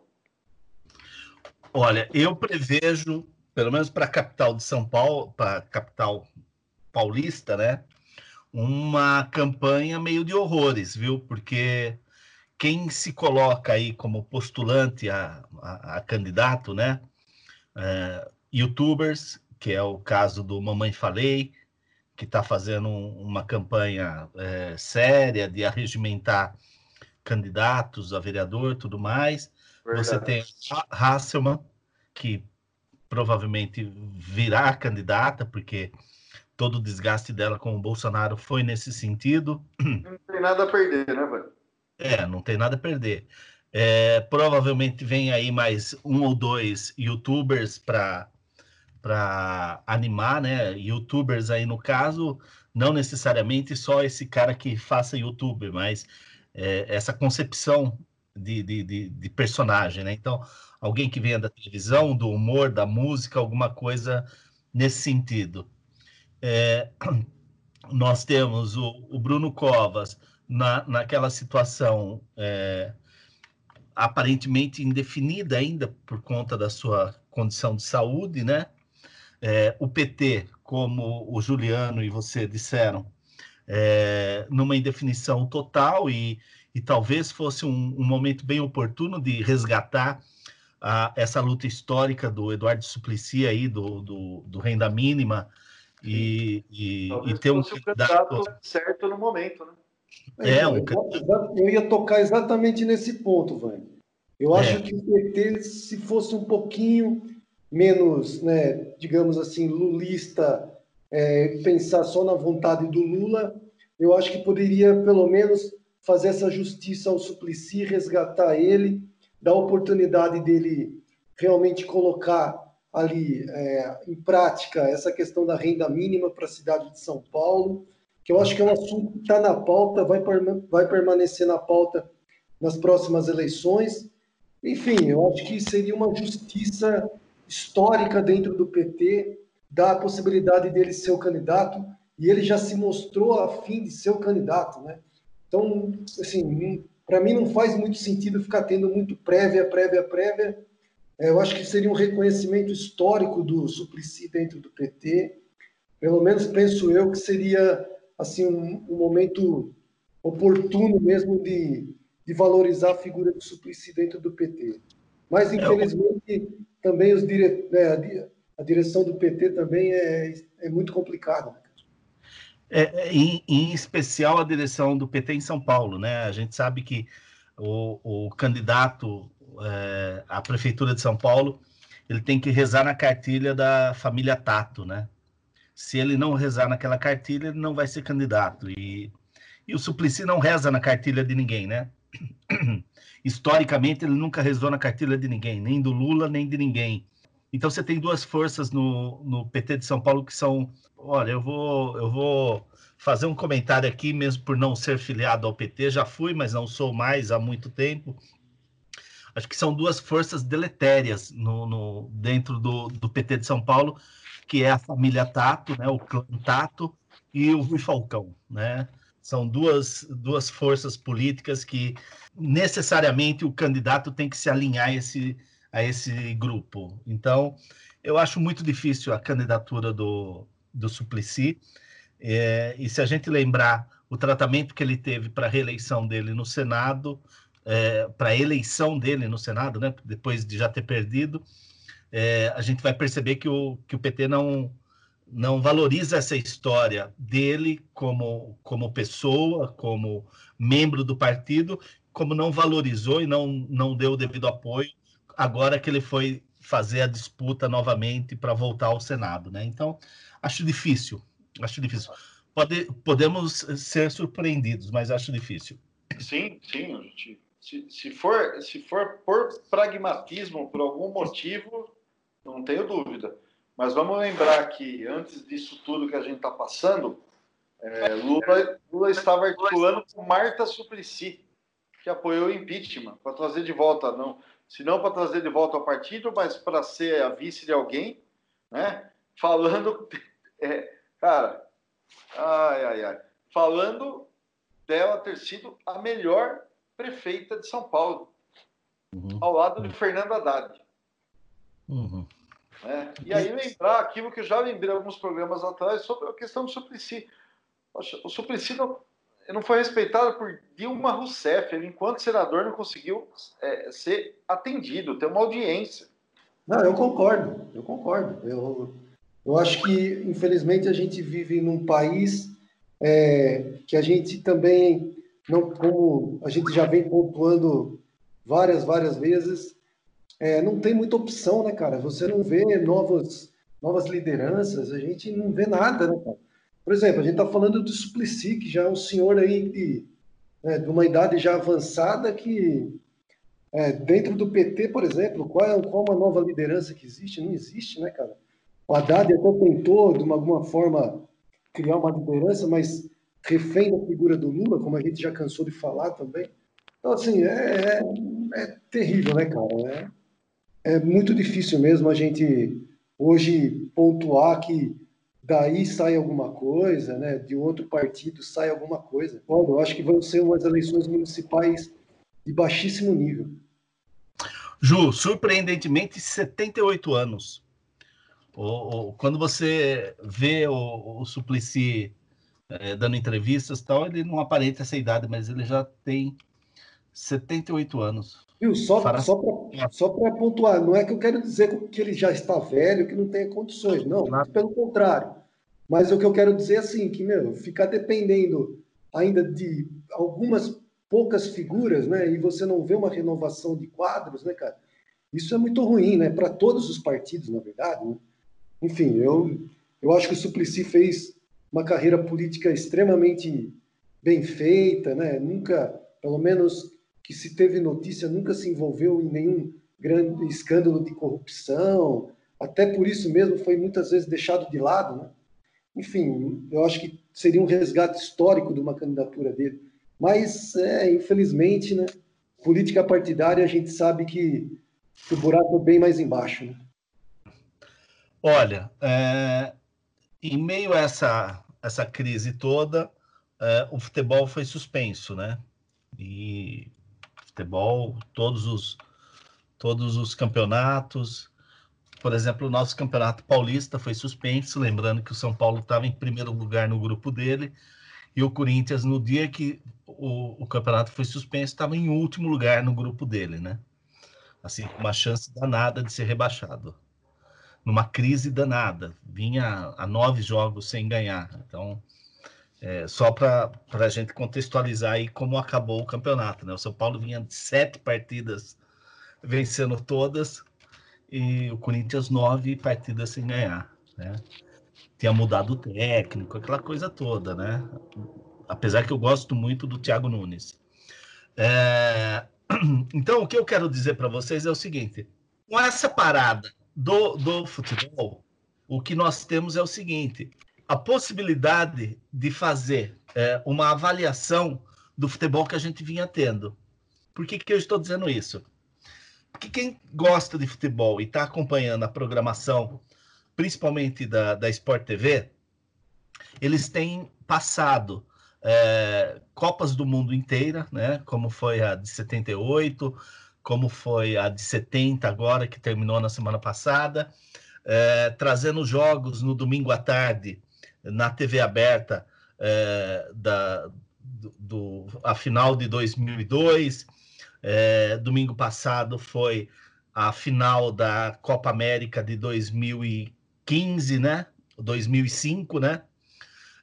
Olha, eu prevejo pelo menos para a capital de São Paulo, para a capital paulista, né? Uma campanha meio de horrores, viu? Porque quem se coloca aí como postulante a, a, a candidato, né? É, youtubers, que é o caso do Mamãe Falei, que está fazendo um, uma campanha é, séria de arregimentar candidatos a vereador tudo mais. Verdade. Você tem Hasselman, que provavelmente virá candidata, porque todo o desgaste dela com o Bolsonaro foi nesse sentido. Não tem nada a perder, né, velho? É, não tem nada a perder. É, provavelmente vem aí mais um ou dois youtubers para para animar, né? Youtubers aí no caso, não necessariamente só esse cara que faça youtuber, mas é, essa concepção de, de, de, de, personagem, né? Então, alguém que venha da televisão, do humor, da música, alguma coisa nesse sentido. É, (clears throat) nós temos o, o, Bruno Covas na, naquela situação é, aparentemente indefinida ainda por conta da sua condição de saúde, né? É, o PT, como o Juliano e você disseram, é, numa indefinição total e, e talvez fosse um, um momento bem oportuno de resgatar a, essa luta histórica do Eduardo Suplicy aí, do, do, do renda mínima, e, e, e ter um candidato certo no momento, né? É, um... eu, ia tocar exatamente nesse ponto, Vânia. Eu é. acho que o PT, se fosse um pouquinho menos, né, digamos assim, lulista, é, pensar só na vontade do Lula, eu acho que poderia, pelo menos, fazer essa justiça ao Suplicy, resgatar ele dar oportunidade dele realmente colocar ali é, em prática essa questão da renda mínima para a cidade de São Paulo, que eu acho que é um assunto que está na pauta, vai, vai permanecer na pauta nas próximas eleições. Enfim, eu acho que seria uma justiça histórica dentro do PT, dar a possibilidade dele ser o candidato. e ele já se mostrou a fim de ser o candidato, né? Então, assim, para mim não faz muito sentido ficar tendo muito prévia, prévia, prévia. É, eu acho que seria um reconhecimento histórico do Suplicy dentro do PT. Pelo menos penso eu que seria assim um, um momento oportuno mesmo de, de valorizar a figura do Suplicy dentro do PT. Mas, é, infelizmente, também os dire... Né, a direção do PT também é, é muito complicada. Né, é, é, em, em, especial a direção do PT em São Paulo, né? A gente sabe que o, o candidato é, à prefeitura de São Paulo ele tem que rezar na cartilha da família Tato, né? Se ele não rezar naquela cartilha, ele não vai ser candidato. E, e o Suplicy não reza na cartilha de ninguém, né? (clears throat) Historicamente, ele nunca rezou na cartilha de ninguém, nem do Lula, nem de ninguém. Então, você tem duas forças no, no PT de São Paulo que são. Olha, eu vou, eu vou fazer um comentário aqui, mesmo por não ser filiado ao PT, já fui, mas não sou mais há muito tempo. Acho que são duas forças deletérias no, no dentro do, do PT de São Paulo, que é a família Tato, né, o clã Tato, e o Rui Falcão, né? São duas, duas forças políticas que necessariamente o candidato tem que se alinhar a esse, a esse grupo. Então, eu acho muito difícil a candidatura do, do Suplicy. É, e se a gente lembrar o tratamento que ele teve para a reeleição dele no Senado, é, para a eleição dele no Senado, né, depois de já ter perdido, é, a gente vai perceber que o, que o PT não, não valoriza essa história dele como, como pessoa, como membro do partido, como não valorizou e não, não deu o devido apoio agora que ele foi fazer a disputa novamente para voltar ao Senado, né? Então, acho difícil, acho difícil. Pode, podemos ser surpreendidos, mas acho difícil. Sim, sim, gente. Se, se, for, se for por pragmatismo, por algum motivo, não tenho dúvida. Mas vamos lembrar que antes disso tudo que a gente está passando, é, Lula, Lula estava articulando com Marta Suplicy, que apoiou o impeachment, para trazer de volta, não, se não para trazer de volta ao partido, mas para ser a vice de alguém, né? Falando, (laughs) é, cara, ai, ai, ai, falando dela ter sido a melhor prefeita de São Paulo, uhum. ao lado de Fernando Haddad. Uhum. Né? E aí lembrar aquilo que eu já lembrei alguns programas atrás sobre a questão do Suplicy. O Suplicy não, não foi respeitado por Dilma Rousseff. Ele, enquanto senador, não conseguiu é, ser atendido, ter uma audiência. Não, eu concordo, eu concordo. Eu, eu acho que, infelizmente, a gente vive num país é, que a gente também, não, como a gente já vem pontuando várias, várias vezes, é, não tem muita opção, né, cara? Você não vê novas, novas lideranças, a gente não vê nada, né, cara? Por exemplo, a gente está falando do Suplicy, que já é um senhor aí de, né, de uma idade já avançada que é, dentro do PT, por exemplo, qual é qual uma nova liderança que existe? Não existe, né, cara? O Haddad até tentou, de uma, alguma forma, criar uma liderança, mas refém da figura do Lula, como a gente já cansou de falar também. Então, assim, é, é, é terrível, né, cara? É, é muito difícil mesmo a gente hoje pontuar que daí sai alguma coisa, né? De outro partido sai alguma coisa. Bom, eu acho que vão ser umas eleições municipais de baixíssimo nível. Ju, surpreendentemente, 78 anos. O, o, quando você vê o, o Suplicy é, dando entrevistas tal, ele não aparenta essa idade, mas ele já tem 78 anos. Viu? Só, só para só pontuar, não é que eu quero dizer que ele já está velho, que não tem condições, não, claro. pelo contrário. Mas o que eu quero dizer é assim, que, meu, ficar dependendo ainda de algumas poucas figuras, né, e você não vê uma renovação de quadros, né, cara, isso é muito ruim, né, para todos os partidos, na verdade, né? Enfim, eu, eu acho que o Suplicy fez uma carreira política extremamente bem feita, né, nunca, pelo menos que se teve notícia, nunca se envolveu em nenhum grande escândalo de corrupção, até por isso mesmo foi muitas vezes deixado de lado, né? Enfim, eu acho que seria um resgate histórico de uma candidatura dele. Mas, é, infelizmente, né, política partidária a gente sabe que, que o buraco é bem mais embaixo. Né? Olha, é, em meio a essa, essa crise toda, é, o futebol foi suspenso, né? E futebol, todos os, todos os campeonatos, por exemplo, o nosso campeonato paulista foi suspenso, lembrando que o São Paulo estava em primeiro lugar no grupo dele, e o Corinthians, no dia que o, o campeonato foi suspenso, estava em último lugar no grupo dele, né? Assim, com uma chance danada de ser rebaixado. Numa crise danada. Vinha a nove jogos sem ganhar. Então, é, só para a gente contextualizar aí como acabou o campeonato, né? O São Paulo vinha de sete partidas vencendo todas e o Corinthians nove partidas sem ganhar, né? Tinha mudado o técnico, aquela coisa toda, né? Apesar que eu gosto muito do Thiago Nunes. É... (clears throat) Então, o que eu quero dizer para vocês é o seguinte: com essa parada do, do futebol, o que nós temos é o seguinte: a possibilidade de fazer é, uma avaliação do futebol que a gente vinha tendo. Por que, que eu estou dizendo isso? Porque quem gosta de futebol e está acompanhando a programação, principalmente da, da Sport TV, eles têm passado é, Copas do Mundo inteira, né? Como foi a de 78, como foi a de 70 agora, que terminou na semana passada, é, trazendo jogos no domingo à tarde na TV aberta é, da, do, do, a final de 2002, é, domingo passado foi a final da Copa América de 2015, né? 2005, né?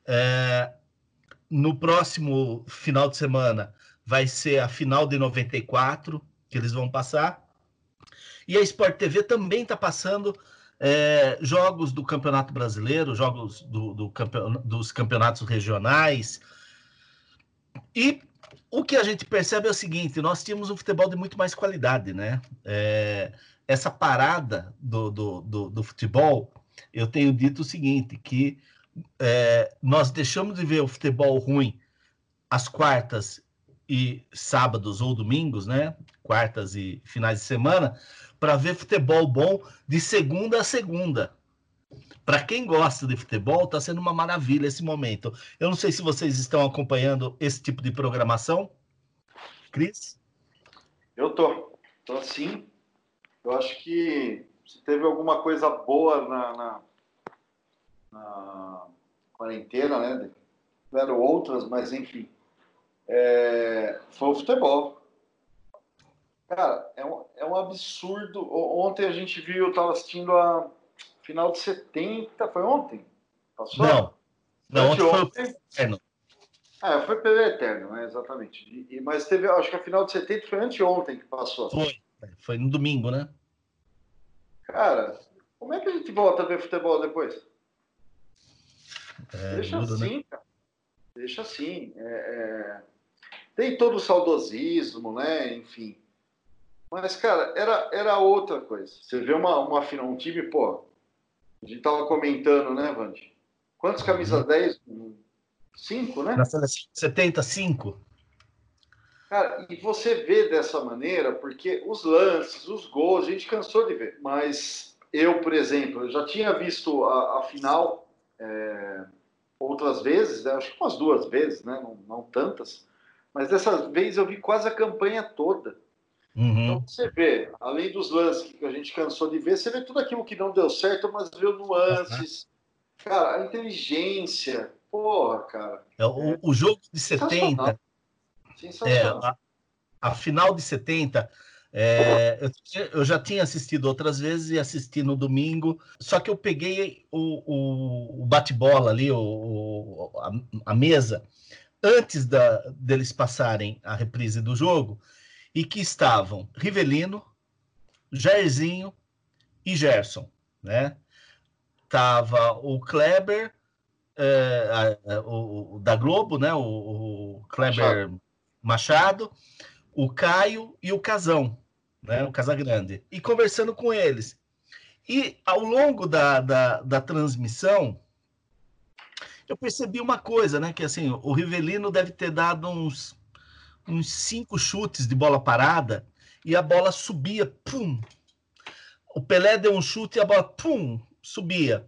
É, no próximo final de semana vai ser a final de 94 que eles vão passar. E a Sport TV também está passando é, jogos do Campeonato Brasileiro, jogos do, do campeon dos campeonatos regionais. E o que a gente percebe é o seguinte: nós tínhamos um futebol de muito mais qualidade, né? É, essa parada do, do, do, do, futebol, eu tenho dito o seguinte: que é, nós deixamos de ver o futebol ruim às quartas e sábados ou domingos, né? Quartas e finais de semana, para ver futebol bom de segunda a segunda. Para quem gosta de futebol, está sendo uma maravilha esse momento. Eu não sei se vocês estão acompanhando esse tipo de programação. Cris? Eu tô, tô sim. Eu acho que se teve alguma coisa boa na, na, na quarentena, né? Tiveram outras, mas enfim. É, foi o futebol. Cara, é um, é um absurdo. Ontem a gente viu, eu tava assistindo a final de 70, foi ontem? Passou? Não. Não, ontem foi o Eterno. É, foi pelo Eterno, né? Exatamente. E, mas teve, acho que a final de 70 foi anteontem que passou. Foi. Foi no domingo, né? Cara, como é que a gente volta a ver futebol depois? É, Deixa muda, né? assim, né? cara. Deixa assim. É, é... Tem todo o saudosismo, né? Enfim. Mas, cara, era, era outra coisa. Você vê uma, uma, um time, pô, a gente tava comentando, né, Vande? Quantos camisas 10? Uhum. Cinco, né? Na seleção 75. Cara, e você vê dessa maneira, porque os lances, os gols, a gente cansou de ver. Mas eu, por exemplo, eu já tinha visto a, a final é, outras vezes, né? acho que umas duas vezes, né? Não, não, tantas. Mas dessa vez eu vi quase a campanha toda. Uhum. Então você vê, além dos lances que a gente cansou de ver, você vê tudo aquilo que não deu certo, mas viu nuances. Uhum. Cara, a inteligência. Porra, cara. É, o, o jogo de 70. Sensacional. É, a, a, final de 70. É, eu, eu, já tinha assistido outras vezes e assisti no domingo, só que eu peguei o, o, o bate-bola ali, o, a, a, mesa, antes da, deles passarem a reprise do jogo, e que estavam Rivelino, Jairzinho e Gerson, né? Tava o Kleber, é, o, o, da Globo, né? O, o Kleber Machado. Machado, o Caio e o Casão, né? O Casagrande. E conversando com eles. E ao longo da, da, da transmissão, eu percebi uma coisa, né? Que assim, o Rivelino deve ter dado uns uns cinco chutes de bola parada e a bola subia, pum. O Pelé deu um chute e a bola, pum, subia.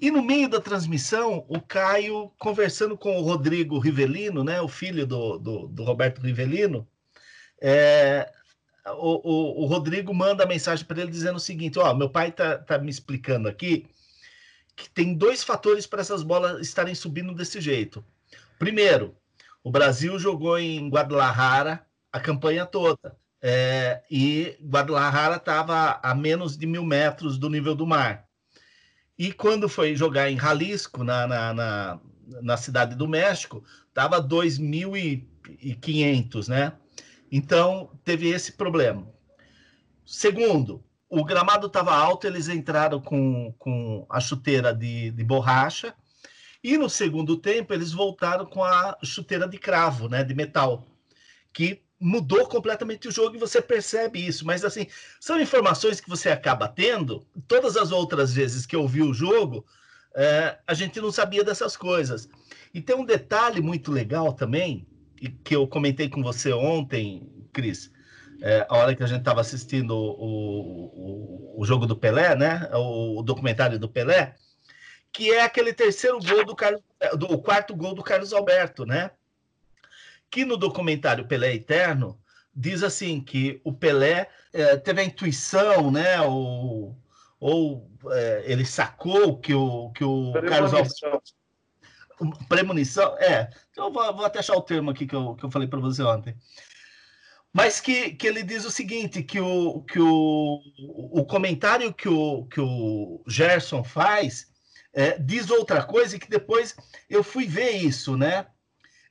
E no meio da transmissão, o Caio conversando com o Rodrigo Rivelino, né, o filho do, do, do Roberto Rivelino, é, o, o, o, Rodrigo manda mensagem para ele dizendo o seguinte: Ó, meu pai tá, tá me explicando aqui que tem dois fatores para essas bolas estarem subindo desse jeito. Primeiro, o Brasil jogou em Guadalajara a campanha toda. É, e Guadalajara estava a menos de mil metros do nível do mar. E quando foi jogar em Jalisco, na, na, na, na cidade do México, estava 2.500, né? Então, teve esse problema. Segundo, o gramado estava alto, eles entraram com, com a chuteira de, de borracha, e no segundo tempo eles voltaram com a chuteira de cravo, né, de metal, que mudou completamente o jogo e você percebe isso. Mas assim, são informações que você acaba tendo. Todas as outras vezes que eu vi o jogo, é, a gente não sabia dessas coisas. E tem um detalhe muito legal também, que eu comentei com você ontem, Cris, é, a hora que a gente estava assistindo o, o, o, jogo do Pelé, né? O, o, documentário do Pelé, que é aquele terceiro gol do Carlos, do, o quarto gol do Carlos Alberto, né? Que no documentário Pelé Eterno diz assim que o Pelé é, teve a intuição, né? Ou, ou é, ele sacou que o, que o Carlos Alberto premonição, é. Eu vou, vou, até achar o termo aqui que eu, que eu falei para você ontem. Mas que, que ele diz o seguinte, que o, que o, o comentário que o, que o Gerson faz é, diz outra coisa e que depois eu fui ver isso, né?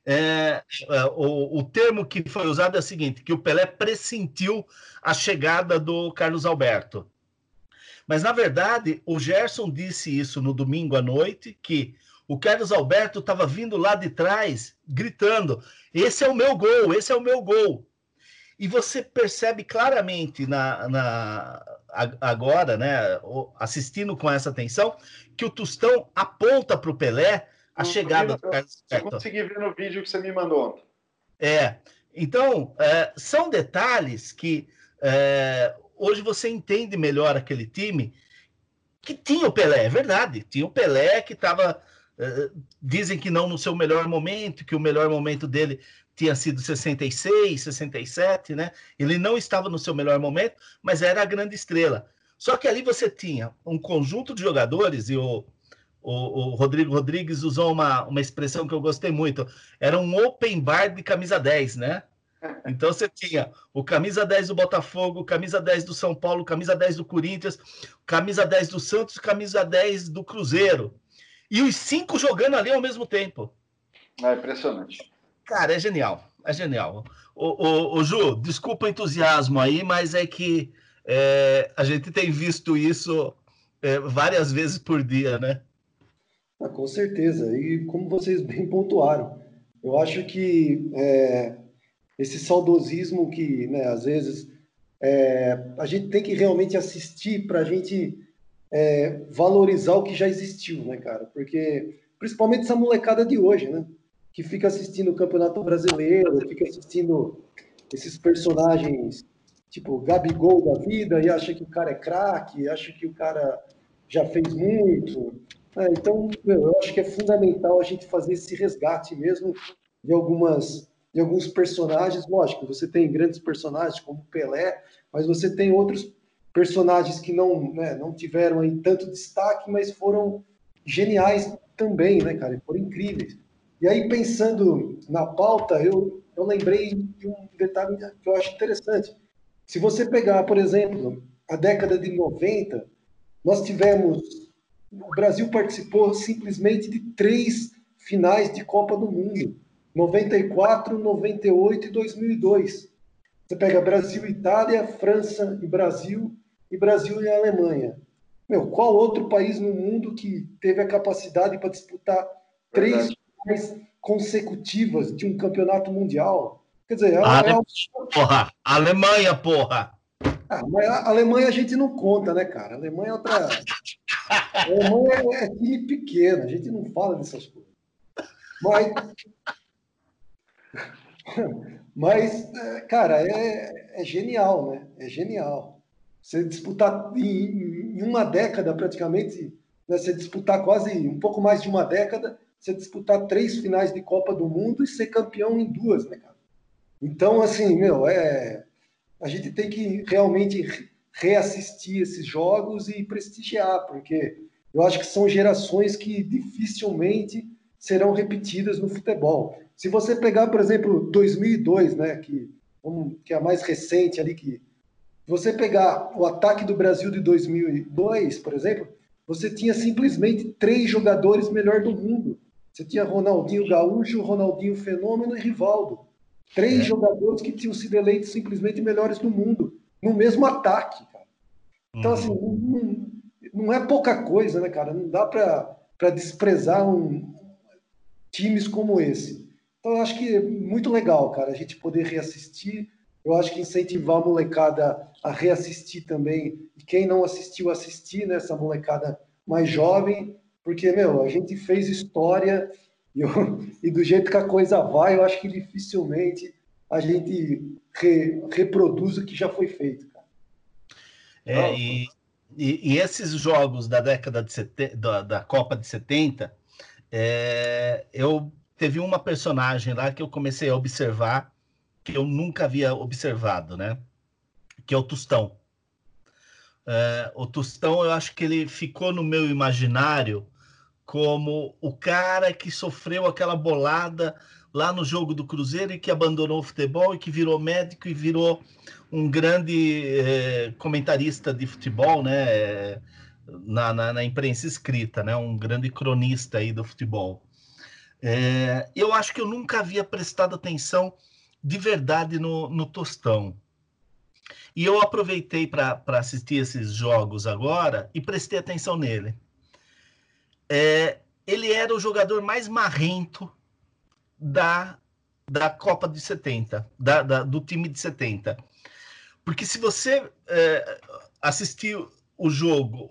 É, é, o, o termo que foi usado é o seguinte, que o Pelé pressentiu a chegada do Carlos Alberto. Mas, na verdade, o Gerson disse isso no domingo à noite, que o Carlos Alberto estava vindo lá de trás, gritando: Esse é o meu gol, esse é o meu gol. E você percebe claramente na, na agora, né, assistindo com essa atenção, que o Tostão aponta para o Pelé a chegada do Carlos Alberto. Eu consegui ver no vídeo que você me mandou ontem. É. Então, é, são detalhes que é, hoje você entende melhor aquele time que tinha o Pelé, é verdade. Tinha o Pelé que estava eh, dizem que não no seu melhor momento, que o melhor momento dele tinha sido 66, 67, né? Ele não estava no seu melhor momento, mas era a grande estrela. Só que ali você tinha um conjunto de jogadores, e o, o, o, Rodrigo Rodrigues usou uma, uma expressão que eu gostei muito: era um open bar de camisa 10, né? Então você tinha o camisa 10 do Botafogo, camisa 10 do São Paulo, camisa 10 do Corinthians, camisa 10 do Santos, camisa 10 do Cruzeiro e os cinco jogando ali ao mesmo tempo. É impressionante. Cara, é genial. É genial. O, o, o Ju, desculpa o entusiasmo aí, mas é que é, a gente tem visto isso é, várias vezes por dia, né? Ah, com certeza. E como vocês bem pontuaram, eu acho que é, esse saudosismo que, né, às vezes, é, a gente tem que realmente assistir para a gente é, valorizar o que já existiu, né, cara? Porque, principalmente essa molecada de hoje, né? Que fica assistindo o Campeonato Brasileiro, fica assistindo esses personagens tipo Gabigol da vida e acha que o cara é craque, acha que o cara já fez muito. É, então, eu acho que é fundamental a gente fazer esse resgate mesmo de algumas de alguns personagens. Lógico, você tem grandes personagens como Pelé, mas você tem outros personagens que não, né, não tiveram aí tanto destaque, mas foram geniais também, né, cara? Foram incríveis. E aí, pensando na pauta, eu, eu lembrei de um detalhe que eu acho interessante. Se você pegar, por exemplo, a década de 90, nós tivemos. O Brasil participou simplesmente de três finais de Copa do Mundo: 94, 98 e 2002. Você pega Brasil e Itália, França e Brasil, e Brasil e Alemanha. Meu, qual outro país no mundo que teve a capacidade para disputar três finais consecutivas de um campeonato mundial? Quer dizer, é, Ale... é porra, Alemanha, porra! Ah, mas a Alemanha a gente não conta, né, cara? A Alemanha é outra. (laughs) A Alemanha é time pequeno, a gente não fala dessas coisas. Mas. (laughs) Mas, é, cara, é, é genial, né? É genial. Você disputar em, em uma década praticamente né? Você disputar quase um pouco mais de uma década, você disputar três finais de Copa do Mundo e ser campeão em duas, né, cara? Então, assim, meu, é, a gente tem que realmente reassistir esses jogos e prestigiar, porque eu acho que são gerações que dificilmente serão repetidas no futebol. Se você pegar, por exemplo, 2002, né, que, que é a mais recente ali, que você pegar o ataque do Brasil de 2002, por exemplo, você tinha simplesmente três jogadores melhor do mundo. Você tinha Ronaldinho Gaúcho, Ronaldinho Fenômeno e Rivaldo. Três é. jogadores que tinham sido eleitos simplesmente melhores do mundo, no mesmo ataque, cara. Então, assim, uhum. não, não, é pouca coisa, né, cara? Não dá para desprezar um, times como esse. Então, eu acho que é muito legal, cara, a gente poder reassistir. Eu acho que incentivar a molecada a reassistir também. E quem não assistiu, assistir, né? Essa molecada mais jovem. Porque, meu, a gente fez história e, eu, (laughs) e do jeito que a coisa vai, eu acho que dificilmente a gente re, reproduz o que já foi feito, cara. É, e, e, e, esses jogos da década de 70, da, da Copa de 70, é, eu teve uma personagem lá que eu comecei a observar que eu nunca havia observado, né? Que é o Tostão. É, o Tostão, eu acho que ele ficou no meu imaginário como o cara que sofreu aquela bolada lá no jogo do Cruzeiro e que abandonou o futebol e que virou médico e virou um grande é, comentarista de futebol, né? Na, na, na, imprensa escrita, né? Um grande cronista aí do futebol. É, eu acho que eu nunca havia prestado atenção de verdade no, no Tostão. E eu aproveitei para assistir esses jogos agora e prestei atenção nele é, ele era o jogador mais marrento da, da Copa de 70, da, da do time de 70. Porque se você é, assistir o jogo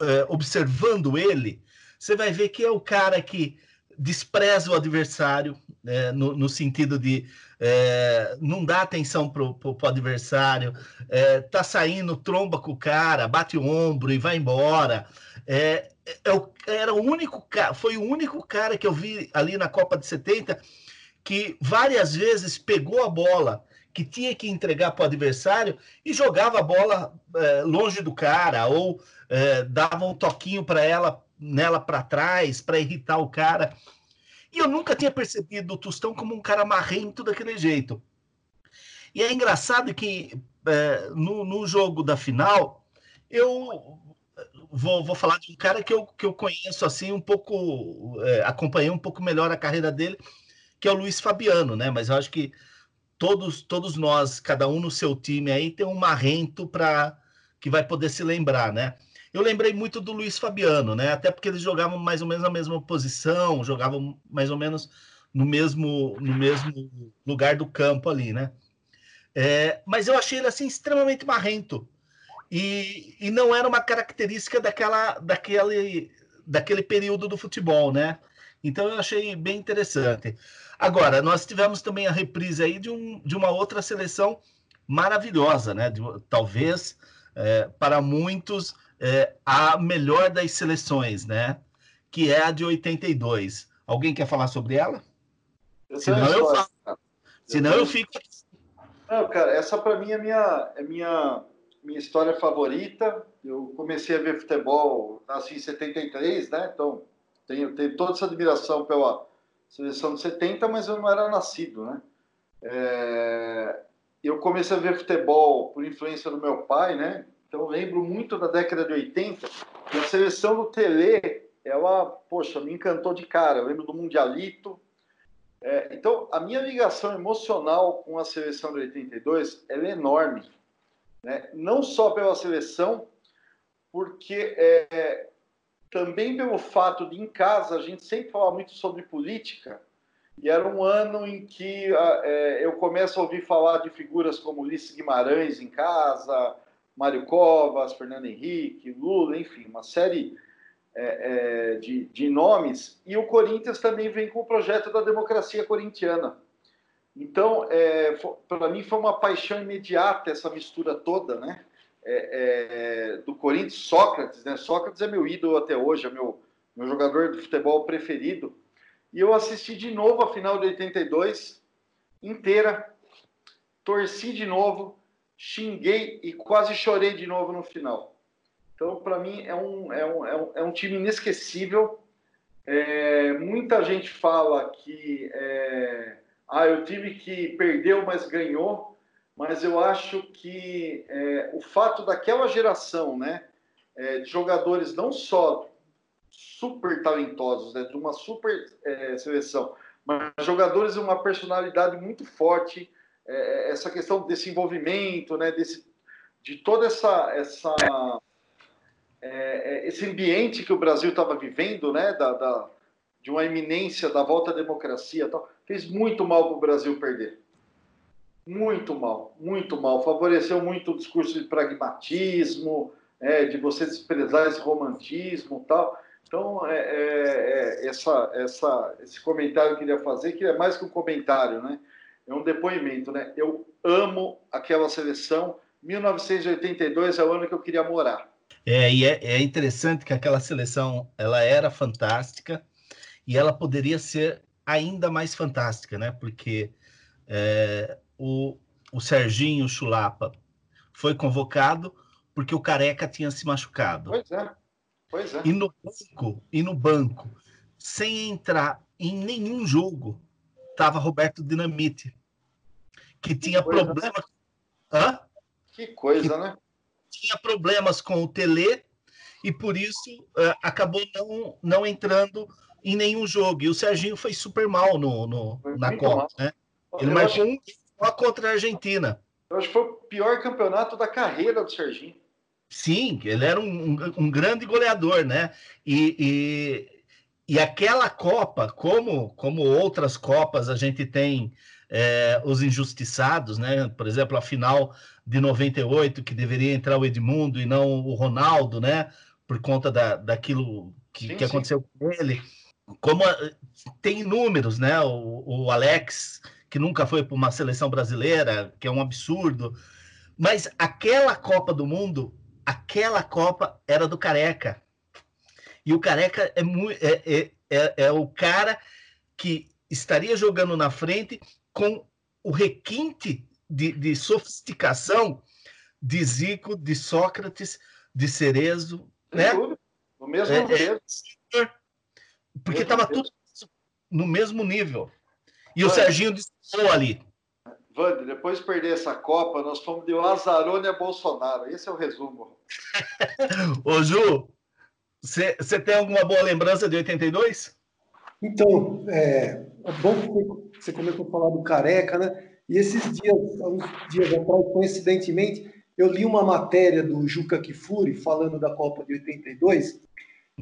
é, observando ele, você vai ver que é o cara que despreza o adversário, é, no, no, sentido de é, não dá atenção para o adversário, é, tá saindo, tromba com o cara, bate o ombro e vai embora. É, era o único foi o único cara que eu vi ali na Copa de 70 que várias vezes pegou a bola que tinha que entregar para o adversário e jogava a bola é, longe do cara ou é, dava um toquinho para ela nela para trás para irritar o cara. E eu nunca tinha percebido o Tostão como um cara marrento daquele jeito. E é engraçado que é, no, no jogo da final eu vou, vou falar de um cara que eu, que eu conheço assim um pouco, é, acompanhei um pouco melhor a carreira dele, que é o Luiz Fabiano, né? Mas eu acho que todos, todos nós, cada um no seu time aí, tem um marrento para que vai poder se lembrar, né? Eu lembrei muito do Luiz Fabiano, né? Até porque eles jogavam mais ou menos na mesma posição, jogavam mais ou menos no mesmo, no mesmo lugar do campo ali, né? É, mas eu achei ele assim extremamente marrento. E, e não era uma característica daquela, daquele, daquele período do futebol, né? Então eu achei bem interessante. Agora, nós tivemos também a reprise aí de, um, de uma outra seleção maravilhosa, né? De, talvez é, para muitos é, a melhor das seleções, né? Que é a de 82. Alguém quer falar sobre ela? Eu Senão eu falo. Senão eu, eu fico. Não, cara, essa para mim é minha, é minha minha história favorita. Eu comecei a ver futebol nasci em 73, né? Então tenho, tenho toda essa admiração pela seleção de 70, mas eu não era nascido, né? É, eu comecei a ver futebol por influência do meu pai, né? Então lembro muito da década de 80 e a seleção do Tele, ela, poxa, me encantou de cara. Eu lembro do Mundialito. É, então a minha ligação emocional com a seleção de 82 é enorme né? não só pela seleção, porque é, também pelo fato de em casa a gente sempre falar muito sobre política, e era um ano em que é, eu começo a ouvir falar de figuras como Ulisses Guimarães em casa, Mário Covas, Fernando Henrique, Lula, enfim, uma série é, é, de, de nomes. E o Corinthians também vem com o projeto da democracia corintiana. Então, é, para mim foi uma paixão imediata essa mistura toda, né? é, é, do Corinthians, Sócrates, né? Sócrates é meu ídolo até hoje, é meu, meu jogador de futebol preferido. E eu assisti de novo a final de 82 inteira, torci de novo, xinguei e quase chorei de novo no final. Então, para mim, é um, é, um, é, um, é um time inesquecível. É, muita gente fala que é, ah, o time que perdeu, mas ganhou. Mas eu acho que é, o fato daquela geração, né, é, de jogadores não só super talentosos, né, de uma super é, seleção, mas jogadores de uma personalidade muito forte, é, essa questão desse envolvimento, né, desse, de toda essa, essa é, é, esse ambiente que o Brasil estava vivendo, né, da, da, de uma iminência da volta à democracia, tal, fez muito mal para o Brasil perder. Muito mal, muito mal. Favoreceu muito o discurso de pragmatismo, é, de você desprezar esse romantismo tal. Então, é, é, é, essa, essa, esse comentário que eu queria fazer, que é mais que um comentário, né? É um depoimento, né? Eu amo aquela seleção. 1982 é o ano que eu queria morar. É, e é, é interessante que aquela seleção, ela era fantástica e ela poderia ser ainda mais fantástica, né? Porque é, o, o Serginho Chulapa foi convocado porque o Careca tinha se machucado. Pois é. Pois é. E no banco, e no banco, sem entrar em nenhum jogo, estava Roberto Dinamite, que tinha. Né? Hã? Que coisa, que né? Tinha problemas com o Tele e por isso uh, acabou não, não entrando em nenhum jogo. E o Serginho foi super mal no, no na Copa, né? Ele marcou um só contra a Argentina. Eu acho que foi o pior campeonato da carreira do Serginho. Sim, ele era um, um, um grande goleador, né? E, e, e, aquela Copa, como, como outras Copas, a gente tem é, os injustiçados, né? Por exemplo, a final de 98, que deveria entrar o Edmundo e não o Ronaldo, né? Por conta da, daquilo que, sim, que aconteceu sim. com ele. Como tem números, né? O, o Alex, que nunca foi para uma seleção brasileira, que é um absurdo. Mas aquela Copa do Mundo aquela Copa era do Careca. E o Careca é, muito, é, é, é, é o cara que estaria jogando na frente com o requinte de, de sofisticação de Zico, de Sócrates, de Cerezo, né? No mesmo é, é, porque estava tudo no mesmo nível. E o Serginho disparou ali. Wander, depois de perder essa Copa, nós fomos de Lazzaroni a Bolsonaro. Esse é o resumo. (laughs) Ô, Ju, você tem alguma boa lembrança de 82? Então, é, é bom que você começou a falar do Careca, né? E esses dias, uns dias atrás, coincidentemente, eu li uma matéria do Juca Kifuri falando da Copa de 82,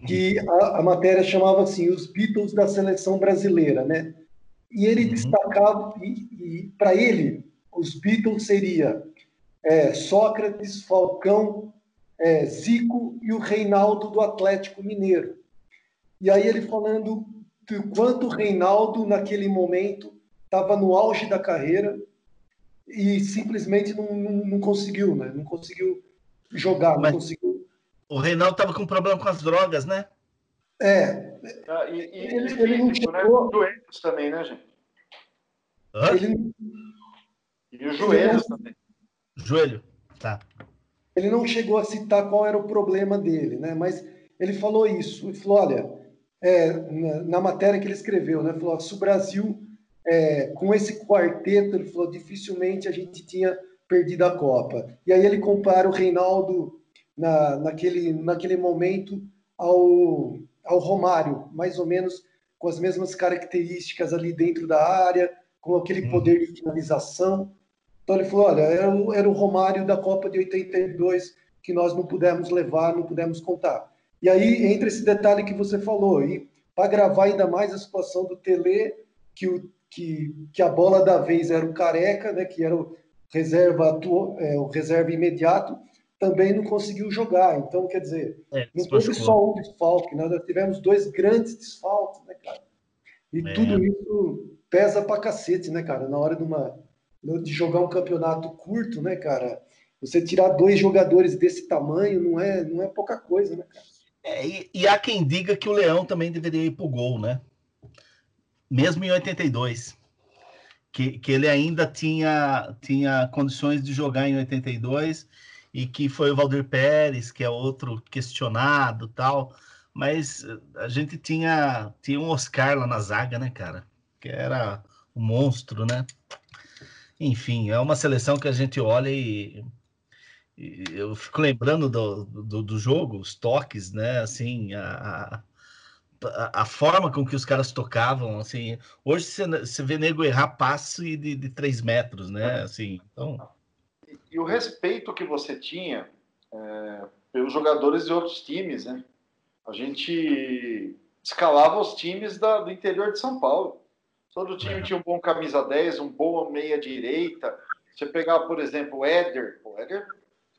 que a, a matéria chamava assim, os Beatles da seleção brasileira, né? E ele uhum. destacava, e, e para ele, os Beatles seria é, Sócrates, Falcão, é, Zico e o Reinaldo do Atlético Mineiro. E aí ele falando do quanto o Reinaldo, naquele momento, estava no auge da carreira e simplesmente não, não, não conseguiu, né? Não conseguiu jogar, Mas. O Reinaldo estava com problema com as drogas, né? É. Ah, e, e ele, ele, ele não né? chegou... né? Joelhos também, né, gente? Ele... E os joelhos também. Joelho, tá. Ele não chegou a citar qual era o problema dele, né? Mas ele falou isso. Ele falou, olha, é, na, na, matéria que ele escreveu, né? Falou, se o Brasil, é, com esse quarteto, ele falou, dificilmente a gente tinha perdido a Copa. E aí ele compara o Reinaldo na, naquele, naquele momento ao ao Romário, mais ou menos com as mesmas características ali dentro da área, com aquele uhum. poder de finalização. Então ele falou: olha, era o, era o Romário da Copa de 82 que nós não pudemos levar, não pudemos contar. E aí entra esse detalhe que você falou, e para gravar ainda mais a situação do Tele, que, o, que, que a bola da vez era o Careca, né, que era o reserva, atu, é, o reserva imediato, também não conseguiu jogar. Então, quer dizer, é, não teve só um desfalque, né? nós tivemos dois grandes desfalques, né, cara? E é. tudo isso pesa pra cacete, né, cara? Na hora de, uma, de jogar um campeonato curto, né, cara? Você tirar dois jogadores desse tamanho não é, não é pouca coisa, né, cara? É, e, e, há quem diga que o Leão também deveria ir pro gol, né? Mesmo em 82. Que, que ele ainda tinha, tinha condições de jogar em 82 e que foi o Valdir Pérez, que é outro questionado tal. Mas a gente tinha, tinha um Oscar lá na zaga, né, cara? Que era um monstro, né? Enfim, é uma seleção que a gente olha e eu fico lembrando do, do, do, jogo, os toques, né? Assim, a, a, a, forma com que os caras tocavam, assim. Hoje você, você vê nego errar passe de, de três metros, né? Assim, então... E, o respeito que você tinha é, pelos jogadores de outros times, né? A gente escalava os times da, do interior de São Paulo. Todo time é. tinha um bom camisa 10, um bom meia direita. Você pegava, por exemplo, o Éder. O Éder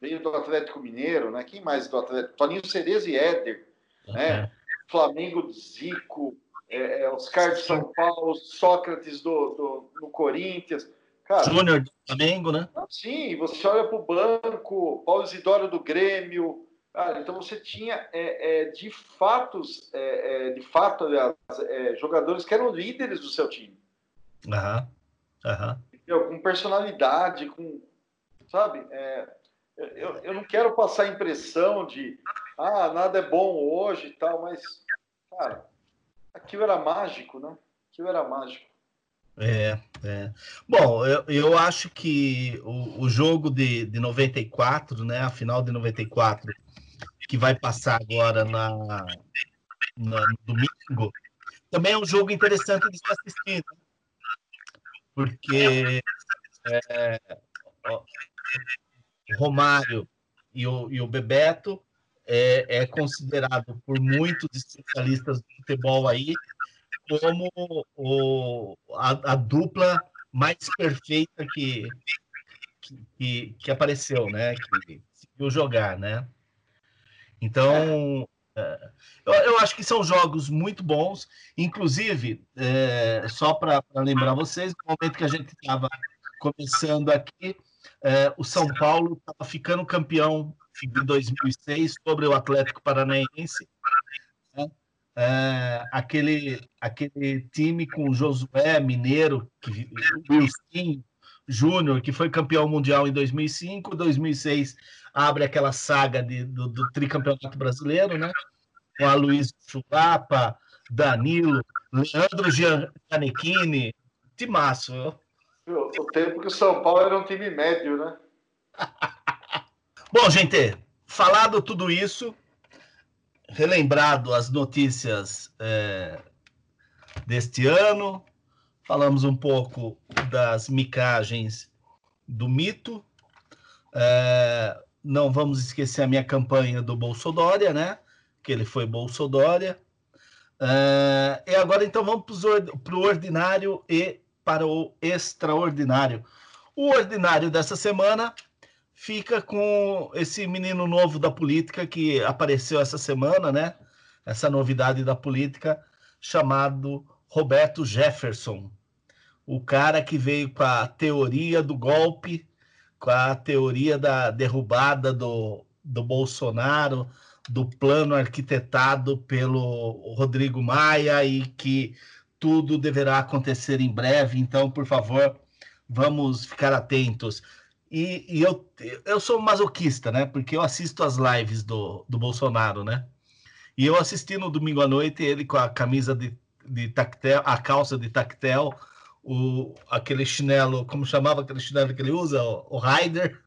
veio do Atlético Mineiro, né? Quem mais do Atlético? Toninho Cereza e Éder, né? Flamengo Zico, é, é, Oscar de São Paulo, Sócrates do, do, no Corinthians. Cara, Júnior do Flamengo, né? Sim, você olha para o banco, Paulo Isidoro do Grêmio. Cara, então você tinha é, é, de fatos, é, é, de fato, aliás, jogadores que eram líderes do seu time. Aham. Aham. Com personalidade, com. Sabe? É, eu, eu não quero passar a impressão de ah, nada é bom hoje e tal, mas, cara, aquilo era mágico, né? Aquilo era mágico. É, é. Bom, eu, eu acho que o, o jogo de, de 94, né? A final de 94, que vai passar agora na, na no domingo, também é um jogo interessante de se assistir. Né? Porque é, ó, Romário e o, e o Bebeto é, é considerado por muitos especialistas do futebol aí como o, a, a dupla mais perfeita que, que, que, apareceu, né? Que conseguiu jogar, né? Então, é, eu, eu, acho que são jogos muito bons. Inclusive, é, só para lembrar vocês, no momento que a gente estava começando aqui, é, o São Paulo estava ficando campeão em 2006 sobre o Atlético Paranaense. É, aquele, aquele time com Josué Mineiro, que, Wilson Júnior, que foi campeão mundial em 2005, 2006 abre aquela saga de, do, do tricampeonato brasileiro, né? Com a Luiz Chulapa, Danilo, Leandro Giannichini, timaço. O tempo que o São Paulo era um time médio, né? (laughs) Bom, gente, falado tudo isso, relembrado as notícias é, deste ano, falamos um pouco das micagens do mito. É, não vamos esquecer a minha campanha do Bolsodória, né? Que ele foi Bolsodória. É, e agora, então, vamos para o ordinário e para o extraordinário. O ordinário dessa semana fica com esse menino novo da política que apareceu essa semana, né? Essa novidade da política, chamado Roberto Jefferson. O cara que veio com a teoria do golpe, com a teoria da derrubada do, do Bolsonaro, do plano arquitetado pelo Rodrigo Maia e que tudo deverá acontecer em breve, então, por favor, vamos ficar atentos. E, e eu, eu sou masoquista, né? Porque eu assisto as lives do, do Bolsonaro, né? E eu assisti no domingo à noite ele com a camisa de, de tactel, a calça de tactel, o, aquele chinelo, como chamava aquele chinelo que ele usa? O, o Ryder.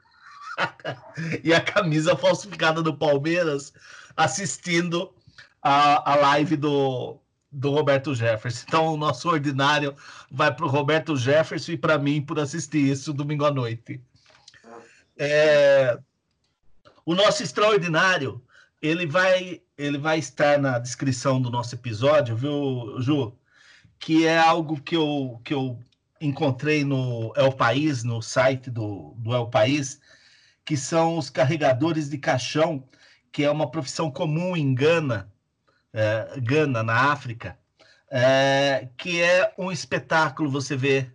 (laughs) e a camisa falsificada do Palmeiras, assistindo a, a live do, do Roberto Jefferson. Então, o nosso ordinário vai para o Roberto Jefferson e para mim por assistir isso domingo à noite. É... O nosso extraordinário, ele vai, ele vai estar na descrição do nosso episódio, viu, Ju? Que é algo que eu, que eu encontrei no El País, no site do, do El País, que são os carregadores de caixão, que é uma profissão comum em Gana, é, Gana, na África, é, que é um espetáculo você ver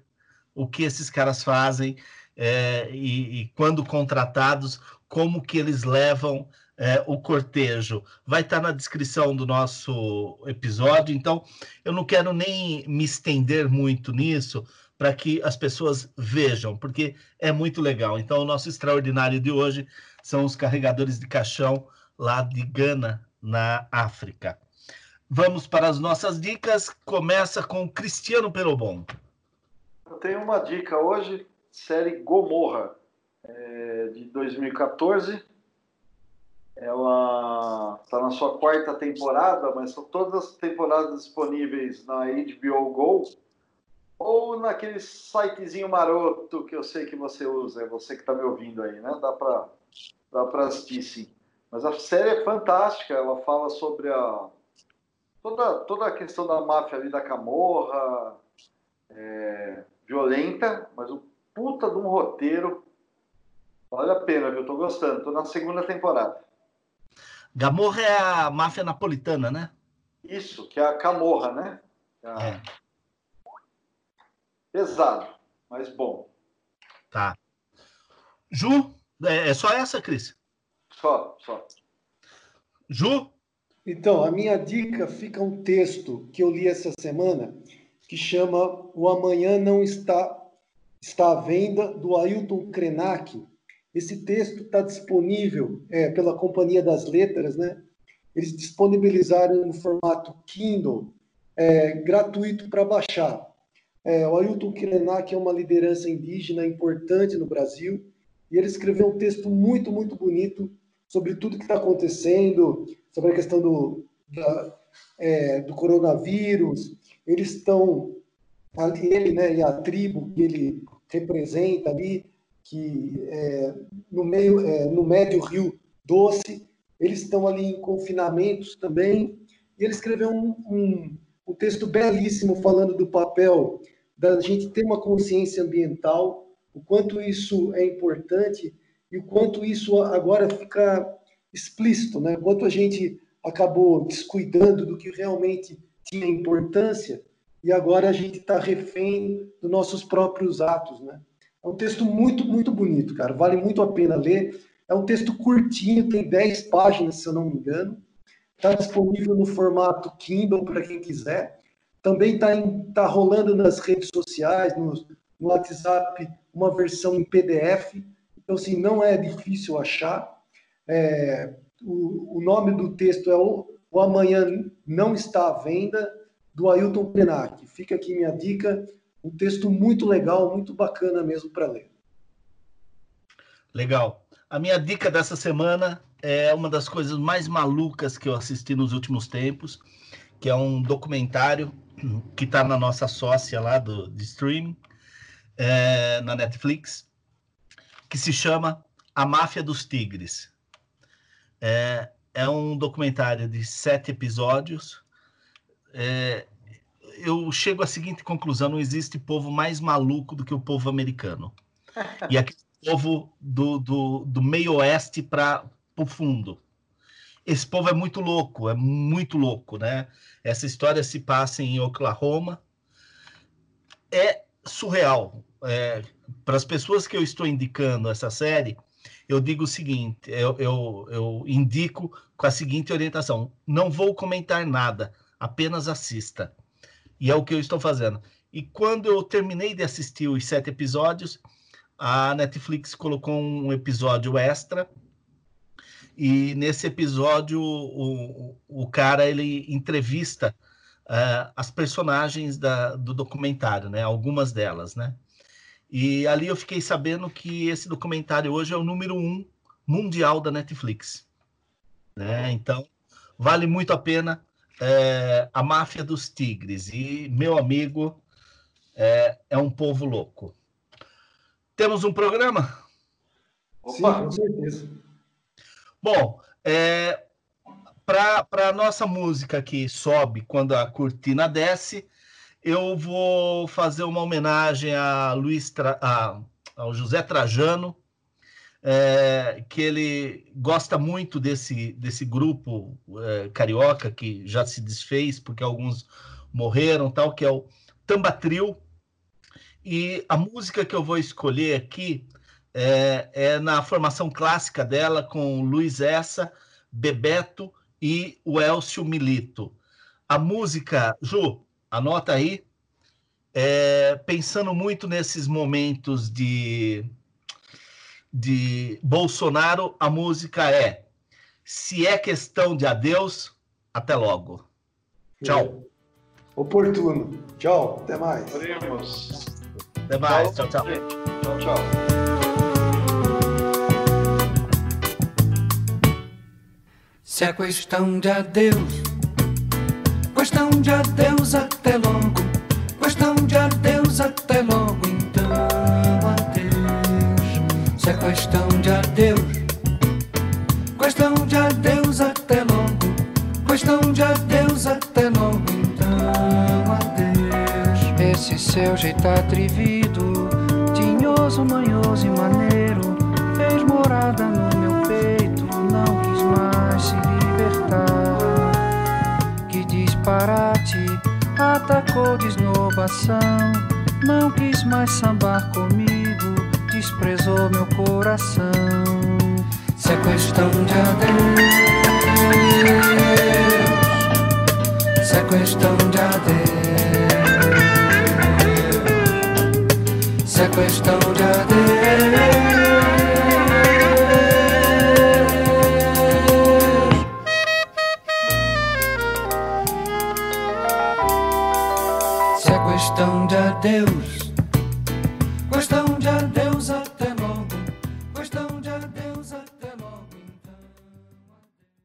o que esses caras fazem. É, e, e, quando contratados, como que eles levam é, o cortejo. Vai estar na descrição do nosso episódio, então eu não quero nem me estender muito nisso para que as pessoas vejam, porque é muito legal. Então, o nosso extraordinário de hoje são os carregadores de caixão lá de Gana, na África. Vamos para as nossas dicas. Começa com Cristiano Perobon. Eu tenho uma dica hoje, série Gomorra, é, de 2014. Ela está na sua quarta temporada, mas são todas as temporadas disponíveis na HBO Go ou naquele sitezinho maroto que eu sei que você usa, é você que está me ouvindo aí, né? Dá para dá para assistir sim. Mas a série é fantástica, ela fala sobre a toda, toda a questão da máfia ali da Camorra, é, violenta, mas o puta de um roteiro. Vale a pena, viu? Tô gostando. Tô na segunda temporada. Gamorra é a máfia napolitana, né? Isso, que é a Camorra, né? É a... É. Pesado, mas bom. Tá. Ju, é, é só essa, Cris? Só, só. Ju? Então, a minha dica fica um texto que eu li essa semana que chama O Amanhã Não Está, está à Venda, do Ailton Krenak. Esse texto está disponível é, pela Companhia das Letras, né? Eles disponibilizaram no formato Kindle, é, gratuito para baixar. É, o Ailton Krenak é uma liderança indígena importante no Brasil e ele escreveu um texto muito, muito bonito sobre tudo que está acontecendo, sobre a questão do, da, é, do coronavírus. Eles estão, ele né, e a tribo que ele representa ali, que é, no meio, é, no médio Rio Doce, eles estão ali em confinamentos também. E ele escreveu um, um, um texto belíssimo falando do papel da gente ter uma consciência ambiental, o quanto isso é importante e o quanto isso agora fica explícito, né? Quanto a gente acabou descuidando do que realmente tinha importância e agora a gente está refém dos nossos próprios atos, né? É um texto muito, muito bonito, cara. Vale muito a pena ler. É um texto curtinho, tem 10 páginas, se eu não me engano. Está disponível no formato Kindle para quem quiser. Também está tá rolando nas redes sociais, no, no WhatsApp, uma versão em PDF. Então, assim, não é difícil achar. É, o, o, nome do texto é o, o, Amanhã Não Está à Venda, do Ailton Krenak. Fica aqui minha dica. Um texto muito legal, muito bacana mesmo para ler. Legal. A minha dica dessa semana é uma das coisas mais malucas que eu assisti nos últimos tempos, que é um documentário (clears throat) que está na nossa sócia lá do, de streaming, é, na Netflix, que se chama A Máfia dos Tigres. É, é um documentário de sete episódios. É, eu chego à seguinte conclusão: não existe povo mais maluco do que o povo americano. (laughs) E aquele povo do, do, do meio oeste para o fundo esse povo é muito louco, é muito louco, né? Essa história se passa em Oklahoma. É surreal. É, Para as pessoas que eu estou indicando essa série, eu digo o seguinte: eu, eu, eu indico com a seguinte orientação: não vou comentar nada, apenas assista. E é o que eu estou fazendo. E quando eu terminei de assistir os sete episódios, a Netflix colocou um episódio extra e nesse episódio o, o cara ele entrevista uh, as personagens da, do documentário, né? Algumas delas, né? E ali eu fiquei sabendo que esse documentário hoje é o número um mundial da Netflix, né? Então vale muito a pena é, a máfia dos tigres e meu amigo é, é um povo louco. Temos um programa? Opa. Sim, com certeza. Bom, é, para a nossa música que sobe quando a cortina desce, eu vou fazer uma homenagem a Luiz Tra... a, ao José Trajano, é, que ele gosta muito desse, desse grupo é, carioca que já se desfez porque alguns morreram, tal, que é o Tambatril. E a música que eu vou escolher aqui é, é na formação clássica dela, com Luiz Essa, Bebeto e o Elcio Milito. A música, Ju, anota aí, é, pensando muito nesses momentos de, de Bolsonaro, a música é Se é questão de adeus, até logo. Tchau. Oportuno. Tchau, até mais. Veremos. Até mais. Tchau, tchau. Tchau, tchau. Se é questão de adeus, questão de adeus até logo, questão de adeus Se é questão de adeus, questão de adeus até logo, questão de adeus até logo, então adeus. Esse seu jeito atrevido, tinhoso, manhoso e maneiro, fez morada no meu peito, não quis mais se libertar. Que disparate, atacou de esnobação, não quis mais sambar comigo, desprezou meu coração. Se é questão de adeus, se é questão de adeus. Se é questão de adeus. É questão de adeus.